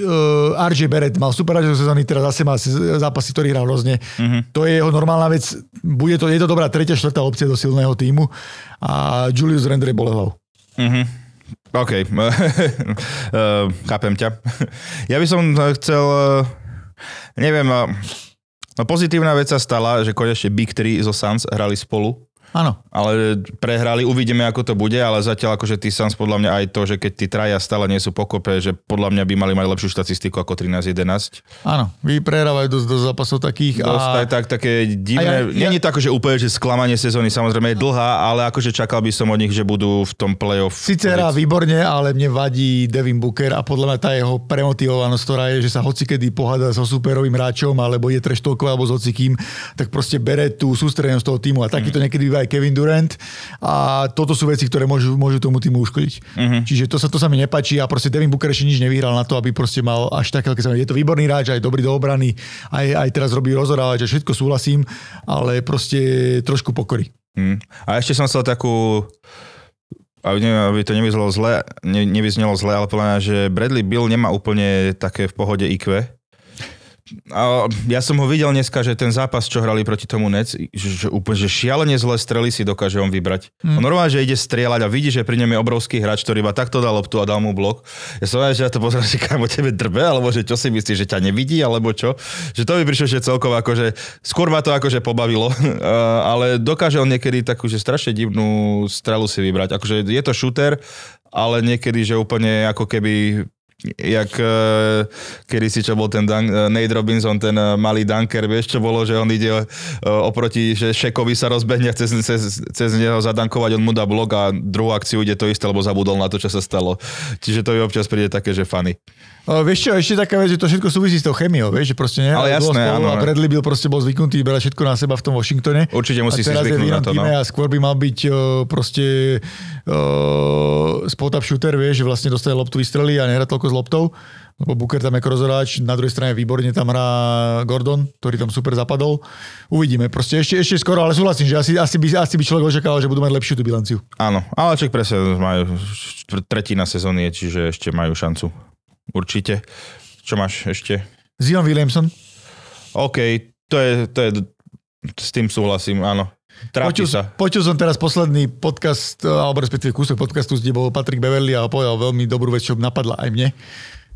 S3: uh, RJ Barrett mal super sezóny, teraz zase má zápasy, ktorý hral rôzne. Uh-huh. To je jeho normálna vec. Bude to, je to dobrá tretia, štvrtá opcia do silného týmu a Julius Randle bol hlavou.
S2: Uh-huh. OK, uh, chápem ťa. Ja by som chcel, uh, neviem, no pozitívna vec sa stala, že konečne Big 3 zo Suns hrali spolu
S3: Áno.
S2: Ale prehrali, uvidíme, ako to bude, ale zatiaľ akože tí Suns podľa mňa aj to, že keď tí traja stále nie sú pokope, že podľa mňa by mali mať lepšiu štatistiku ako 13-11.
S3: Áno, vy prehrávajú dosť do zápasov takých.
S2: Dosť a... aj tak, také divné. Ja, ja... Není to akože úplne, že sklamanie sezóny samozrejme je dlhá, ale akože čakal by som od nich, že budú v tom playoff.
S3: Sice hrá výborne, ale mne vadí Devin Booker a podľa mňa tá jeho premotivovanosť, ktorá je, že sa hocikedy pohada so superovým hráčom alebo je treštolkov alebo s hocikým, tak proste bere tú sústredenosť toho týmu a takýto mm. niekedy býva aj Kevin Durant a toto sú veci, ktoré môžu, môžu tomu týmu uškodiť. Uh-huh. Čiže to sa, to sa mi nepačí a proste Devin Booker ešte nič nevyhral na to, aby proste mal až také, keď sa je to výborný hráč, aj dobrý do obrany, aj, aj teraz robí rozhorávač, všetko súhlasím, ale proste trošku pokory.
S2: Uh-huh. A ešte som chcel takú aby, neviem, aby to nevyznelo zle, ne, nevyznelo zle, ale podľa mňa, že Bradley Bill nemá úplne také v pohode IQ a ja som ho videl dneska, že ten zápas, čo hrali proti tomu Nec, že, že úplne že šialene zle strely si dokáže on vybrať. Hmm. On normálne, že ide strieľať a vidí, že pri ňom je obrovský hráč, ktorý iba takto dal loptu a dal mu blok. Ja som aj, že ja to pozerám, že kámo tebe drbe, alebo že čo si myslíš, že ťa nevidí, alebo čo. Že to by prišlo, že celkovo akože, skôr ma to akože pobavilo, ale dokáže on niekedy takú, že strašne divnú strelu si vybrať. Akože je to shooter, ale niekedy, že úplne ako keby jak uh, kedy si čo bol ten Dan, uh, Nate Robinson, ten uh, malý dunker, vieš čo bolo, že on ide uh, oproti, že Šekovi sa rozbehne cez, cez, cez neho zadankovať, on mu dá blok a druhú akciu ide to isté, lebo zabudol na to, čo sa stalo. Čiže to je občas príde také, že funny.
S3: O, vieš čo, ešte taká vec, že to všetko súvisí s tou chemiou, vieš, že proste nie,
S2: ale jasné, áno.
S3: A Bradley byl proste bol zvyknutý brať všetko na seba v tom Washingtone.
S2: Určite musí si zvyknúť na to, no.
S3: A skôr by mal byť uh, proste uh, spot-up shooter, vieš, že vlastne dostane loptu, vystrelí a nehrá toľko s loptou, lebo Booker tam je rozhoráč, na druhej strane výborne tam hrá Gordon, ktorý tam super zapadol. Uvidíme, proste ešte, ešte skoro, ale súhlasím, že asi, asi, by, asi by človek očakával, že budú mať lepšiu tú bilanciu.
S2: Áno, ale čak presne majú tretina sezóny, čiže ešte majú šancu. Určite. Čo máš ešte?
S3: Zion Williamson.
S2: OK, to je, to je, s tým súhlasím, áno.
S3: počul, sa. počul som teraz posledný podcast, alebo respektíve kúsok podcastu, kde bol Patrick Beverly a povedal veľmi dobrú vec, čo napadla aj mne.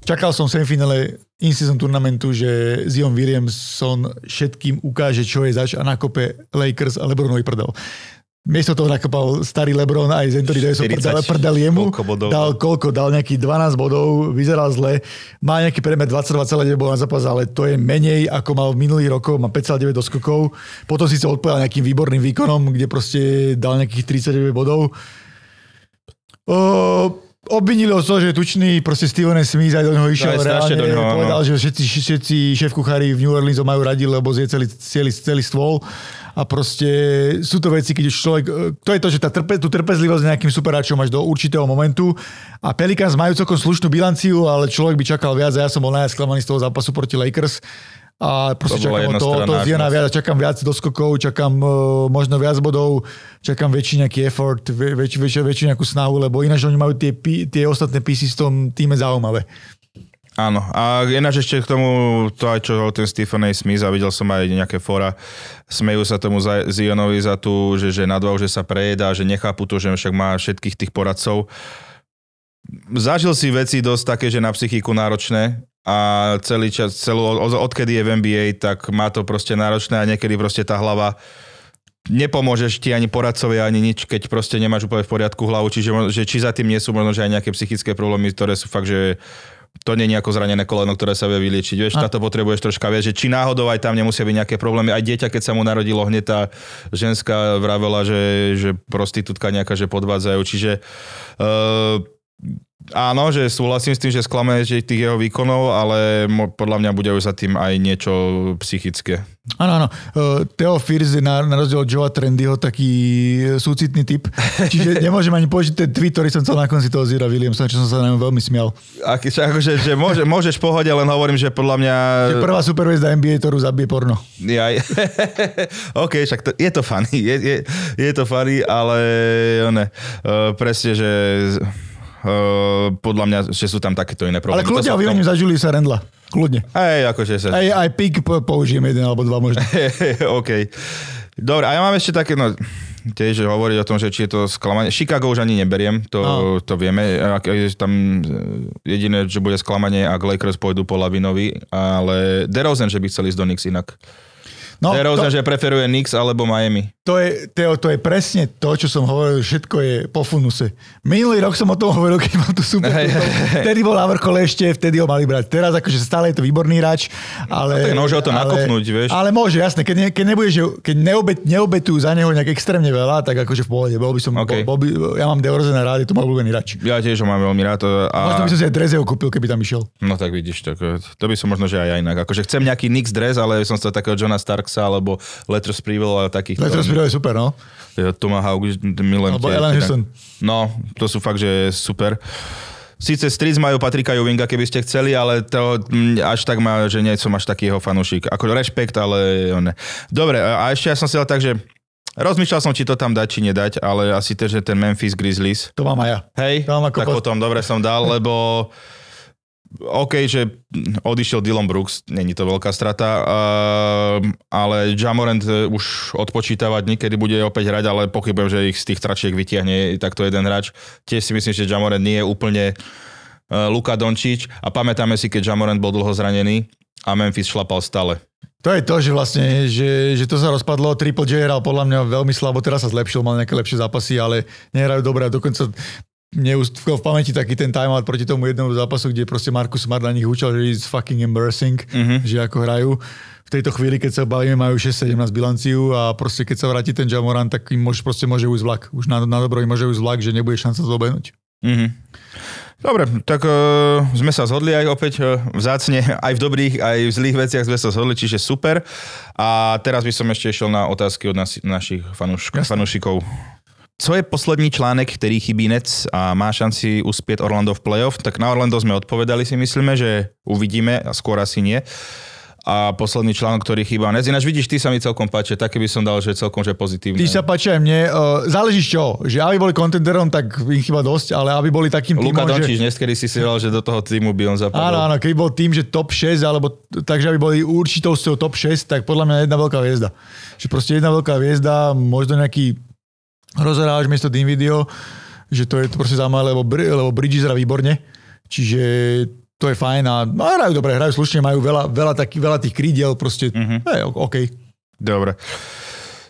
S3: Čakal som v semifinále in-season turnamentu, že Zion Williamson všetkým ukáže, čo je zač a nakope Lakers a Lebronovi prdel. Miesto toho nakopal starý Lebron aj z Anthony Davisom prdel, prdel jemu. Koľko bodov? Dal koľko? Dal nejaký 12 bodov, vyzeral zle. Má nejaký premer 22,9 bodov na zápas, ale to je menej, ako mal v minulých rokoch. Má 5,9 doskokov. Potom si sa odpovedal nejakým výborným výkonom, kde proste dal nejakých 39 bodov. O, Obvinili ho to, že je tučný, proste Steven Smith aj do neho išiel no, reálne, do neho, povedal, no. že všetci, všetci šéf kuchári v New Orleans ho majú radi, lebo zje celý, celý, celý stôl a proste sú to veci, keď už človek, to je to, že tá trpe, tú trpezlivosť nejakým superáčom až do určitého momentu. A Pelicans majú celkom slušnú bilanciu, ale človek by čakal viac a ja som bol najsklamaný z toho zápasu proti Lakers. A proste to čakám to, to Ziona viac, čakám viac doskokov, čakám uh, možno viac bodov, čakám väčší nejaký effort, väč, väč, väčšiu nejakú snahu, lebo ináč oni majú tie, tie ostatné písy v tom týme zaujímavé.
S2: Áno, a ináč ešte k tomu, to aj čo ten Stephen A. Smith, a videl som aj nejaké fora, smejú sa tomu Zionovi za tú, že, že nadval, že sa prejedá, že nechápu to, že však má všetkých tých poradcov. Zažil si veci dosť také, že na psychiku náročné a celý čas, celú, odkedy je v NBA, tak má to proste náročné a niekedy proste tá hlava nepomôžeš ti ani poradcovia, ani nič, keď proste nemáš úplne v poriadku hlavu, čiže že či za tým nie sú možno že aj nejaké psychické problémy, ktoré sú fakt, že to nie je nejako zranené koleno, ktoré sa vie vyliečiť. Vieš, táto potrebuješ troška vieš, že či náhodou aj tam nemusia byť nejaké problémy. Aj dieťa, keď sa mu narodilo hneď tá ženská vravela, že, že prostitútka nejaká, že podvádzajú. Čiže uh, Áno, že súhlasím s tým, že sklame že tých jeho výkonov, ale podľa mňa bude už za tým aj niečo psychické.
S3: Áno, áno. Uh, Theo Fierce je na, na rozdiel od Joea Trendyho taký súcitný typ. Čiže nemôžem ani použiť ten tweet, ktorý som chcel na konci toho Zira Williamsona, čo som sa na ňom veľmi smial.
S2: Aký, akože, že môže, môžeš pohode, len hovorím, že podľa mňa...
S3: Že prvá superhviezda NBA, ktorú zabije porno.
S2: Ja, OK, však to, je to funny. Je, je, je to funny, ale ne, uh, presne, že podľa mňa, že sú tam takéto iné problémy.
S3: Ale kľudne ho vyhoním za Juliusa Rendla. Kľudne.
S2: Hej, akože sa...
S3: Aj, aj pik použijem jeden alebo dva možno.
S2: OK. Dobre, a ja mám ešte také, no, tiež hovoriť o tom, že či je to sklamanie. Chicago už ani neberiem, to, no. to vieme. Tam e, jediné, že bude sklamanie, ak Lakers pôjdu po Lavinovi, ale DeRozan, že by chceli ísť do Knicks inak. No, DeRozan, to, že preferuje Knicks alebo Miami.
S3: To je, Teo, to je presne to, čo som hovoril, všetko je po funuse. Minulý rok som o tom hovoril, keď mal tu super. Hey, hey, vtedy bol na vrchole ešte, vtedy ho mali brať. Teraz akože stále je to výborný hráč, ale... No,
S2: tak môže o to ale, nakopnúť, vieš.
S3: Ale môže, jasne. Keď, ne, keď, nebude, že, keď neobet, neobetujú za neho nejak extrémne veľa, tak akože v pohode. Bol by som, okay. bol, bol by, ja mám DeRozana rád, je to môj obľúbený hráč.
S2: Ja tiež ho mám veľmi rád. A...
S3: Možno by som si aj Drezeo kúpil, keby tam išiel.
S2: No tak vidíš, tak, to by som možno, že aj inak. Akože chcem nejaký Knicks dres, ale som chcel takého Johna Starksa alebo Letters Sprewell a takých.
S3: Letters Sprewell je super, no.
S2: Tomahawk, milujem
S3: Alebo Ellen Houston.
S2: No, to sú fakt, že super. Sice Striz majú Patrika Juvinga, keby ste chceli, ale to mm, až tak má, že nie som až taký jeho fanúšik. Ako rešpekt, ale ne. Dobre, a ešte ja som si dal tak, že Rozmýšľal som, či to tam dať, či nedať, ale asi to, že ten Memphis Grizzlies.
S3: To mám aj ja.
S2: Hej, to mám ako tak post... potom dobre som dal, lebo OK, že odišiel Dylan Brooks, není to veľká strata, uh, ale Jamorant e, už odpočítava dní, kedy bude opäť hrať, ale pochybujem, že ich z tých tračiek vytiahne takto jeden hráč. Tiež si myslím, že Jamorant nie je úplne uh, Luka Dončič a pamätáme si, keď Jamorant bol dlho zranený a Memphis šlapal stále.
S3: To je to, že vlastne, že, že to sa rozpadlo. Triple J hral podľa mňa veľmi slabo, teraz sa zlepšil, mal nejaké lepšie zápasy, ale nehrajú dobre a dokonca mne v pamäti taký ten timeout proti tomu jednému zápasu, kde proste Markus Smart na nich učil, že it's fucking embarrassing, uh-huh. že ako hrajú. V tejto chvíli, keď sa bavíme, majú 6-17 bilanciu a proste keď sa vráti ten Jamoran, tak im môže, proste môže ujsť vlak. Už na, na dobro im môže ujsť vlak, že nebude šanca to. Uh-huh.
S2: Dobre, tak uh, sme sa zhodli aj opäť uh, vzácne, aj v dobrých, aj v zlých veciach sme sa zhodli, čiže super. A teraz by som ešte išiel na otázky od nas, našich fanúšikov. Co je poslední článek, který chybí Nets a má šanci uspět Orlando v playoff? Tak na Orlando sme odpovedali si myslíme, že uvidíme a skôr asi nie. A posledný článok, ktorý chýba Nets. Ináč vidíš, ty sa mi celkom páči, také by som dal, že celkom že pozitívne.
S3: Ty sa páči aj mne. Uh, záleží čoho. Že aby boli kontenderom, tak im chyba dosť, ale aby boli takým
S2: Luka
S3: týmom,
S2: Dončič,
S3: že...
S2: dnes, kedy si si hral, že do toho týmu by on zapadol.
S3: Áno, áno, keď bol tým, že top 6, alebo takže aby boli určitou z toho top 6, tak podľa mňa jedna veľká hviezda. Že proste jedna veľká hviezda, možno nejaký rozoráž miesto tým video, že to je to proste zaujímavé, lebo, lebo Bridges hrá výborne. Čiže to je fajn a no, hrajú dobre, hrajú slušne, majú veľa, veľa, taký, veľa tých krídiel, proste, mm-hmm. je, OK.
S2: Dobre.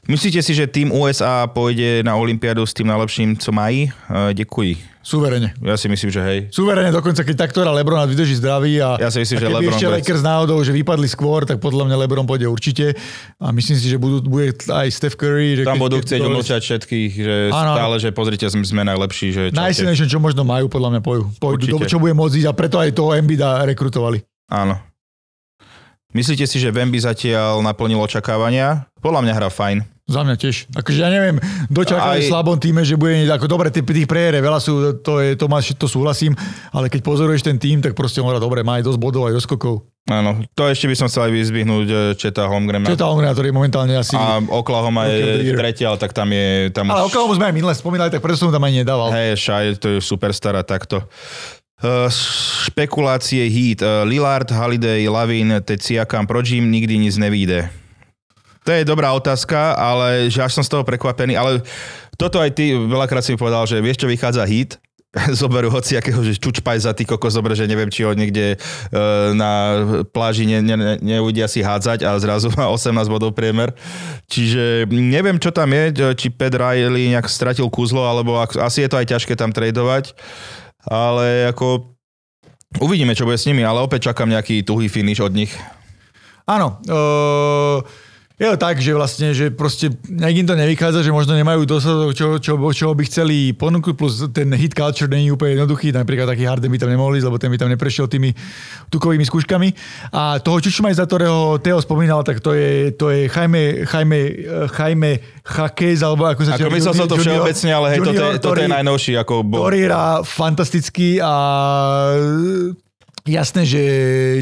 S2: Myslíte si, že tým USA pôjde na Olympiádu s tým najlepším, co mají? Uh, děkuji.
S3: Suverene.
S2: Ja si myslím, že hej.
S3: Suverene, dokonca keď takto hra Lebron a vydrží zdravý a,
S2: Ja si myslím,
S3: a
S2: že LeBron
S3: ešte Lakers náhodou, že vypadli skôr, tak podľa mňa Lebron pôjde určite a myslím si, že budú, bude aj Steph Curry. Že
S2: Tam
S3: keď-
S2: budú chcieť
S3: dole-
S2: umlčať všetkých, že
S3: Áno.
S2: stále, že pozrite, sme najlepší, že.
S3: Najsilnejšie, čo možno majú, podľa mňa pôjdu. pôjdu do, čo bude môcť ísť a preto aj toho Embida rekrutovali.
S2: Áno. Myslíte si, že Wemby zatiaľ naplnil očakávania? Podľa mňa hrá fajn.
S3: Za mňa tiež. Akože ja neviem, dočakali
S2: Aj-
S3: slabom týme, že bude ako dobre, tých, tých prejere veľa sú, to, je, to, máš, to súhlasím, ale keď pozoruješ ten tým, tak proste on hrá dobre, má aj dosť bodov, aj doskokov.
S2: Áno, to ešte by som chcel aj vyzvihnúť eh, Četa Holmgrena.
S3: Tá Omria, ktorý je momentálne asi...
S2: A Oklahoma je tretia, ale tak tam je... Tam
S3: ale
S2: už-
S3: Oklahoma sme aj minule spomínali, tak preto som tam ani nedával.
S2: Hej, Shai, to je superstar a takto. Uh, špekulácie Heat. Uh, Lillard, Holiday, Lavin, teď Siakam, proč im nikdy nic nevíde? To je dobrá otázka, ale že až som z toho prekvapený, ale toto aj ty veľakrát si mi povedal, že vieš, čo vychádza hit, zoberú hoci akého, že čučpaj za ty kokos, zober, že neviem, či ho niekde uh, na pláži ne, ne, ne, neuvidia si hádzať a zrazu má 18 bodov priemer. Čiže neviem, čo tam je, či Pat Riley nejak stratil kúzlo, alebo ak, asi je to aj ťažké tam tradovať, ale ako uvidíme, čo bude s nimi, ale opäť čakám nejaký tuhý finish od nich.
S3: Áno. Uh, je to tak, že vlastne, že proste nejak im to nevychádza, že možno nemajú dostatok, čo, čo, čo by chceli ponúknuť, plus ten hit culture není úplne jednoduchý, napríklad taký Harden by tam nemohli, lebo ten by tam neprešiel tými tukovými skúškami. A toho Čučmaj, za ktorého Teo spomínal, tak to je, to je Jaime, Jaime, Jaime Chakez, alebo ako sa
S2: Ako myslel som to všeobecne, ale hej, toto je, toto je najnovší, ako bol.
S3: ktorý hrá fantasticky a jasné, že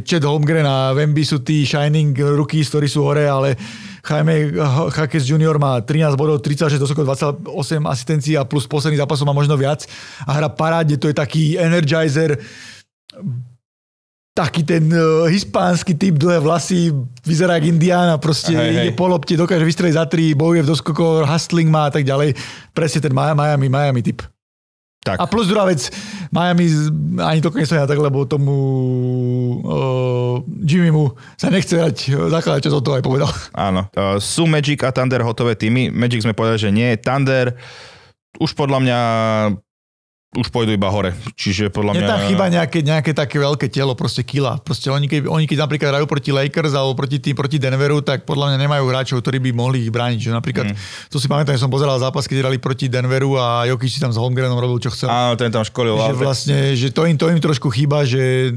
S3: Chad Holmgren a Wemby sú tí shining rookies, ktorí sú hore, ale Jaime Hakes Junior má 13 bodov, 36 dosokov, 28 asistencií a plus posledných zápasov má možno viac a hra parádne, to je taký energizer, taký ten uh, hispánsky typ, dlhé vlasy, vyzerá jak Indiana, proste
S2: Hej, hej.
S3: ide po lopte, dokáže vystreliť za tri, bojuje v doskokoch, hustling má a tak ďalej. Presne ten Miami, Miami typ.
S2: Tak.
S3: A plus druhá vec, Miami ani to nesmia tak, lebo tomu uh, Jimmymu sa nechce dať zakladať, čo som to aj povedal.
S2: Áno. Uh, sú Magic a Thunder hotové týmy. Magic sme povedali, že nie. Thunder už podľa mňa už pôjdu iba hore. Čiže podľa mňa...
S3: tam chýba nejaké, nejaké také veľké telo, proste kila. Proste oni keď, oni keď napríklad hrajú proti Lakers alebo proti tým, proti Denveru, tak podľa mňa nemajú hráčov, ktorí by mohli ich brániť. Že napríklad, mm. to si pamätám, že som pozeral zápas, keď hrali proti Denveru a Jokic si tam s Holmgrenom robil, čo chcel.
S2: Áno, ten tam školil.
S3: že vlastne, že to im, to im trošku chýba, že,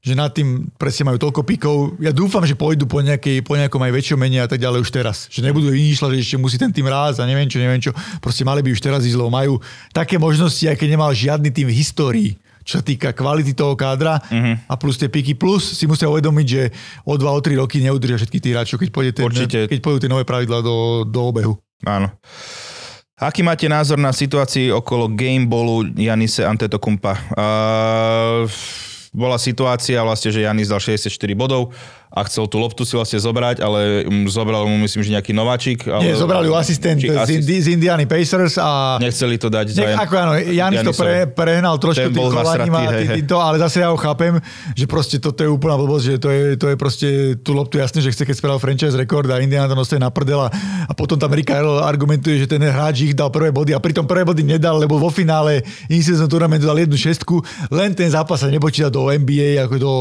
S3: že nad tým presne majú toľko pikov. Ja dúfam, že pôjdu po, nejakej, po nejakom aj väčšom mene a tak ďalej už teraz. Že nebudú vymýšľať, že ešte musí ten tým rásť a neviem čo, neviem čo. Proste mali by už teraz ísť, lebo majú také možnosti, aj keď nemal žiadny tým v histórii čo sa týka kvality toho kádra
S2: Mhm.
S3: a plus tie piky. Plus si musia uvedomiť, že o 2 o 3 roky neudržia všetky tí hráčov, keď, pôjde ten,
S2: Určite.
S3: keď pôjdu tie nové pravidlá do, do obehu.
S2: Áno. Aký máte názor na situácii okolo gameballu Janise Antetokumpa? Uh, bola situácia vlastne, že Janis dal 64 bodov a chcel tú loptu si vlastne zobrať, ale mm, zobral mu myslím, že nejaký nováčik. Ale,
S3: Nie, zobrali ju asistent
S2: či
S3: z,
S2: asist-
S3: Indi, z Indiany Pacers a
S2: Nechceli to dať.
S3: Nech, ako áno, Janis to pre, prehnal trošku tým
S2: nasratý,
S3: a
S2: hej,
S3: tý,
S2: hej.
S3: týmto, ale zase ja ho chápem, že proste toto je úplná blbosť, že to je, to je proste tú loptu jasne, že chce, keď spravil franchise rekord a Indiana to noste na prdela a potom tam Rick Carroll argumentuje, že ten hráč ich dal prvé body a pritom prvé body nedal, lebo vo finále in-season tournamentu dal jednu šestku, len ten zápas sa nepočíta do NBA, ako do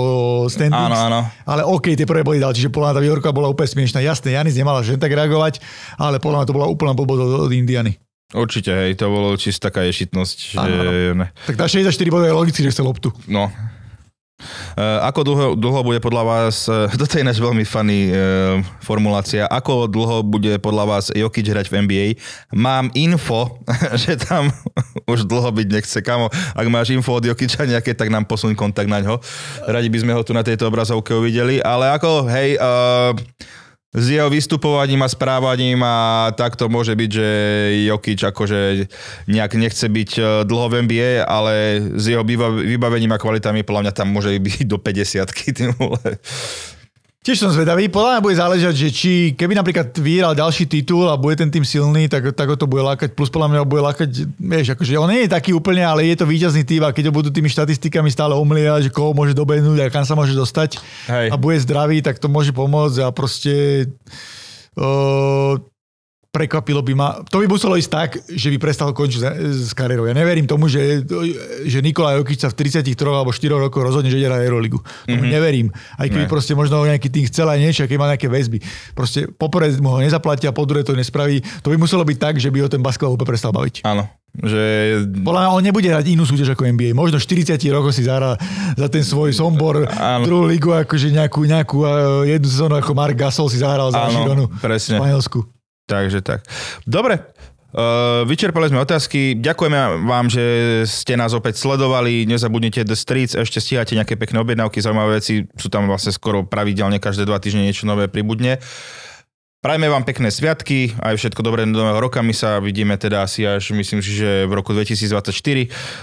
S3: standings.
S2: Áno, áno.
S3: Ale OK, tie prvé body dal, čiže podľa mňa tá výhorka bola úplne smiešná. Jasné, Janis nemala že tak reagovať, ale podľa mňa to bola úplná blbosť od, Indiany.
S2: Určite, hej, to bolo čisto taká ješitnosť. Že...
S3: Áno, Tak tá 64 bodov je logicky, že chce loptu.
S2: No. Ako dlho, dlho bude podľa vás, uh, toto je ináč veľmi funny uh, formulácia, ako dlho bude podľa vás Jokic hrať v NBA? Mám info, že tam už dlho byť nechce. Kamo, ak máš info od Jokiča nejaké, tak nám posuň kontakt na ňo. Radi by sme ho tu na tejto obrazovke uvideli, ale ako, hej, uh, s jeho vystupovaním a správaním a takto môže byť, že Jokič akože nejak nechce byť e, dlho v NBA, ale s jeho vybavením a kvalitami podľa mňa tam môže byť do 50
S3: Tiež som zvedavý, podľa mňa bude záležať, že či keby napríklad vyhral ďalší titul a bude ten tým silný, tak, tak ho to bude lákať, plus podľa mňa ho bude lákať, vieš, akože on nie je taký úplne, ale je to víťazný tým a keď ho budú tými štatistikami stále omliať, že koho môže dobehnúť a kam sa môže dostať Hej. a bude zdravý, tak to môže pomôcť a proste uh, prekvapilo by ma, to by muselo ísť tak, že by prestal končiť s kariérou. Ja neverím tomu, že, že Nikola Jokic sa v 33 alebo 4 rokoch rozhodne, že ide na Euroligu. Mm-hmm. neverím. Aj keby ne. proste možno nejaký tým chcel aj niečo, keď má nejaké väzby. Proste poprvé mu ho nezaplatia, po druhé to nespraví. To by muselo byť tak, že by ho ten basketbal úplne prestal baviť.
S2: Áno. Že...
S3: Podľa mňa on nebude hrať inú súťaž ako NBA. Možno 40 rokov si zahra za ten svoj sombor druhú ligu, akože nejakú, nejakú jednu sezónu ako Mark Gasol si zahral za Šironu v Španielsku.
S2: Takže tak. Dobre, Uh, vyčerpali sme otázky. Ďakujeme vám, že ste nás opäť sledovali. Nezabudnite The Streets, ešte stíhate nejaké pekné objednávky, zaujímavé veci. Sú tam vlastne skoro pravidelne každé dva týždne niečo nové pribudne. Prajme vám pekné sviatky, aj všetko dobré do nového roka. My sa vidíme teda asi až, myslím si, že v roku 2024.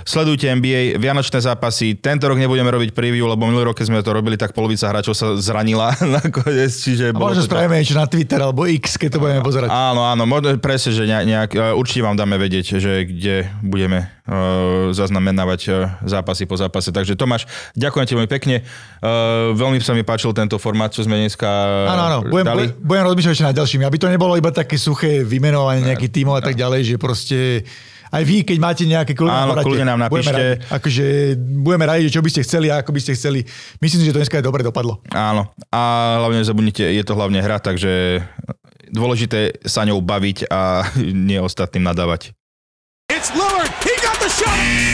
S2: Sledujte NBA, Vianočné zápasy. Tento rok nebudeme robiť preview, lebo minulý rok, keď sme to robili, tak polovica hráčov sa zranila nakoniec. Čiže
S3: A možno spravíme niečo na Twitter alebo X, keď to budeme pozerať.
S2: Áno, áno, možno presne, že nejak, e, určite vám dáme vedieť, že kde budeme zaznamenávať uh, zápasy po zápase. Takže Tomáš, ďakujem ti veľmi pekne. Uh, veľmi sa mi páčil tento formát, čo sme dneska
S3: áno, áno. Budem, dali. Budem, rozmýšľať nad ďalšími, aby to nebolo iba také suché vymenovanie nejakých tímov a tak ďalej, že proste aj vy, keď máte nejaké kľudne
S2: Áno, kľudne nám napíšte. Budeme
S3: radi, akože budeme radi, čo by ste chceli a ako by ste chceli. Myslím že to dneska je dobre dopadlo.
S2: Áno. A hlavne nezabudnite, je to hlavne hra, takže dôležité sa ňou baviť a nie ostatným nadávať. It's Lillard.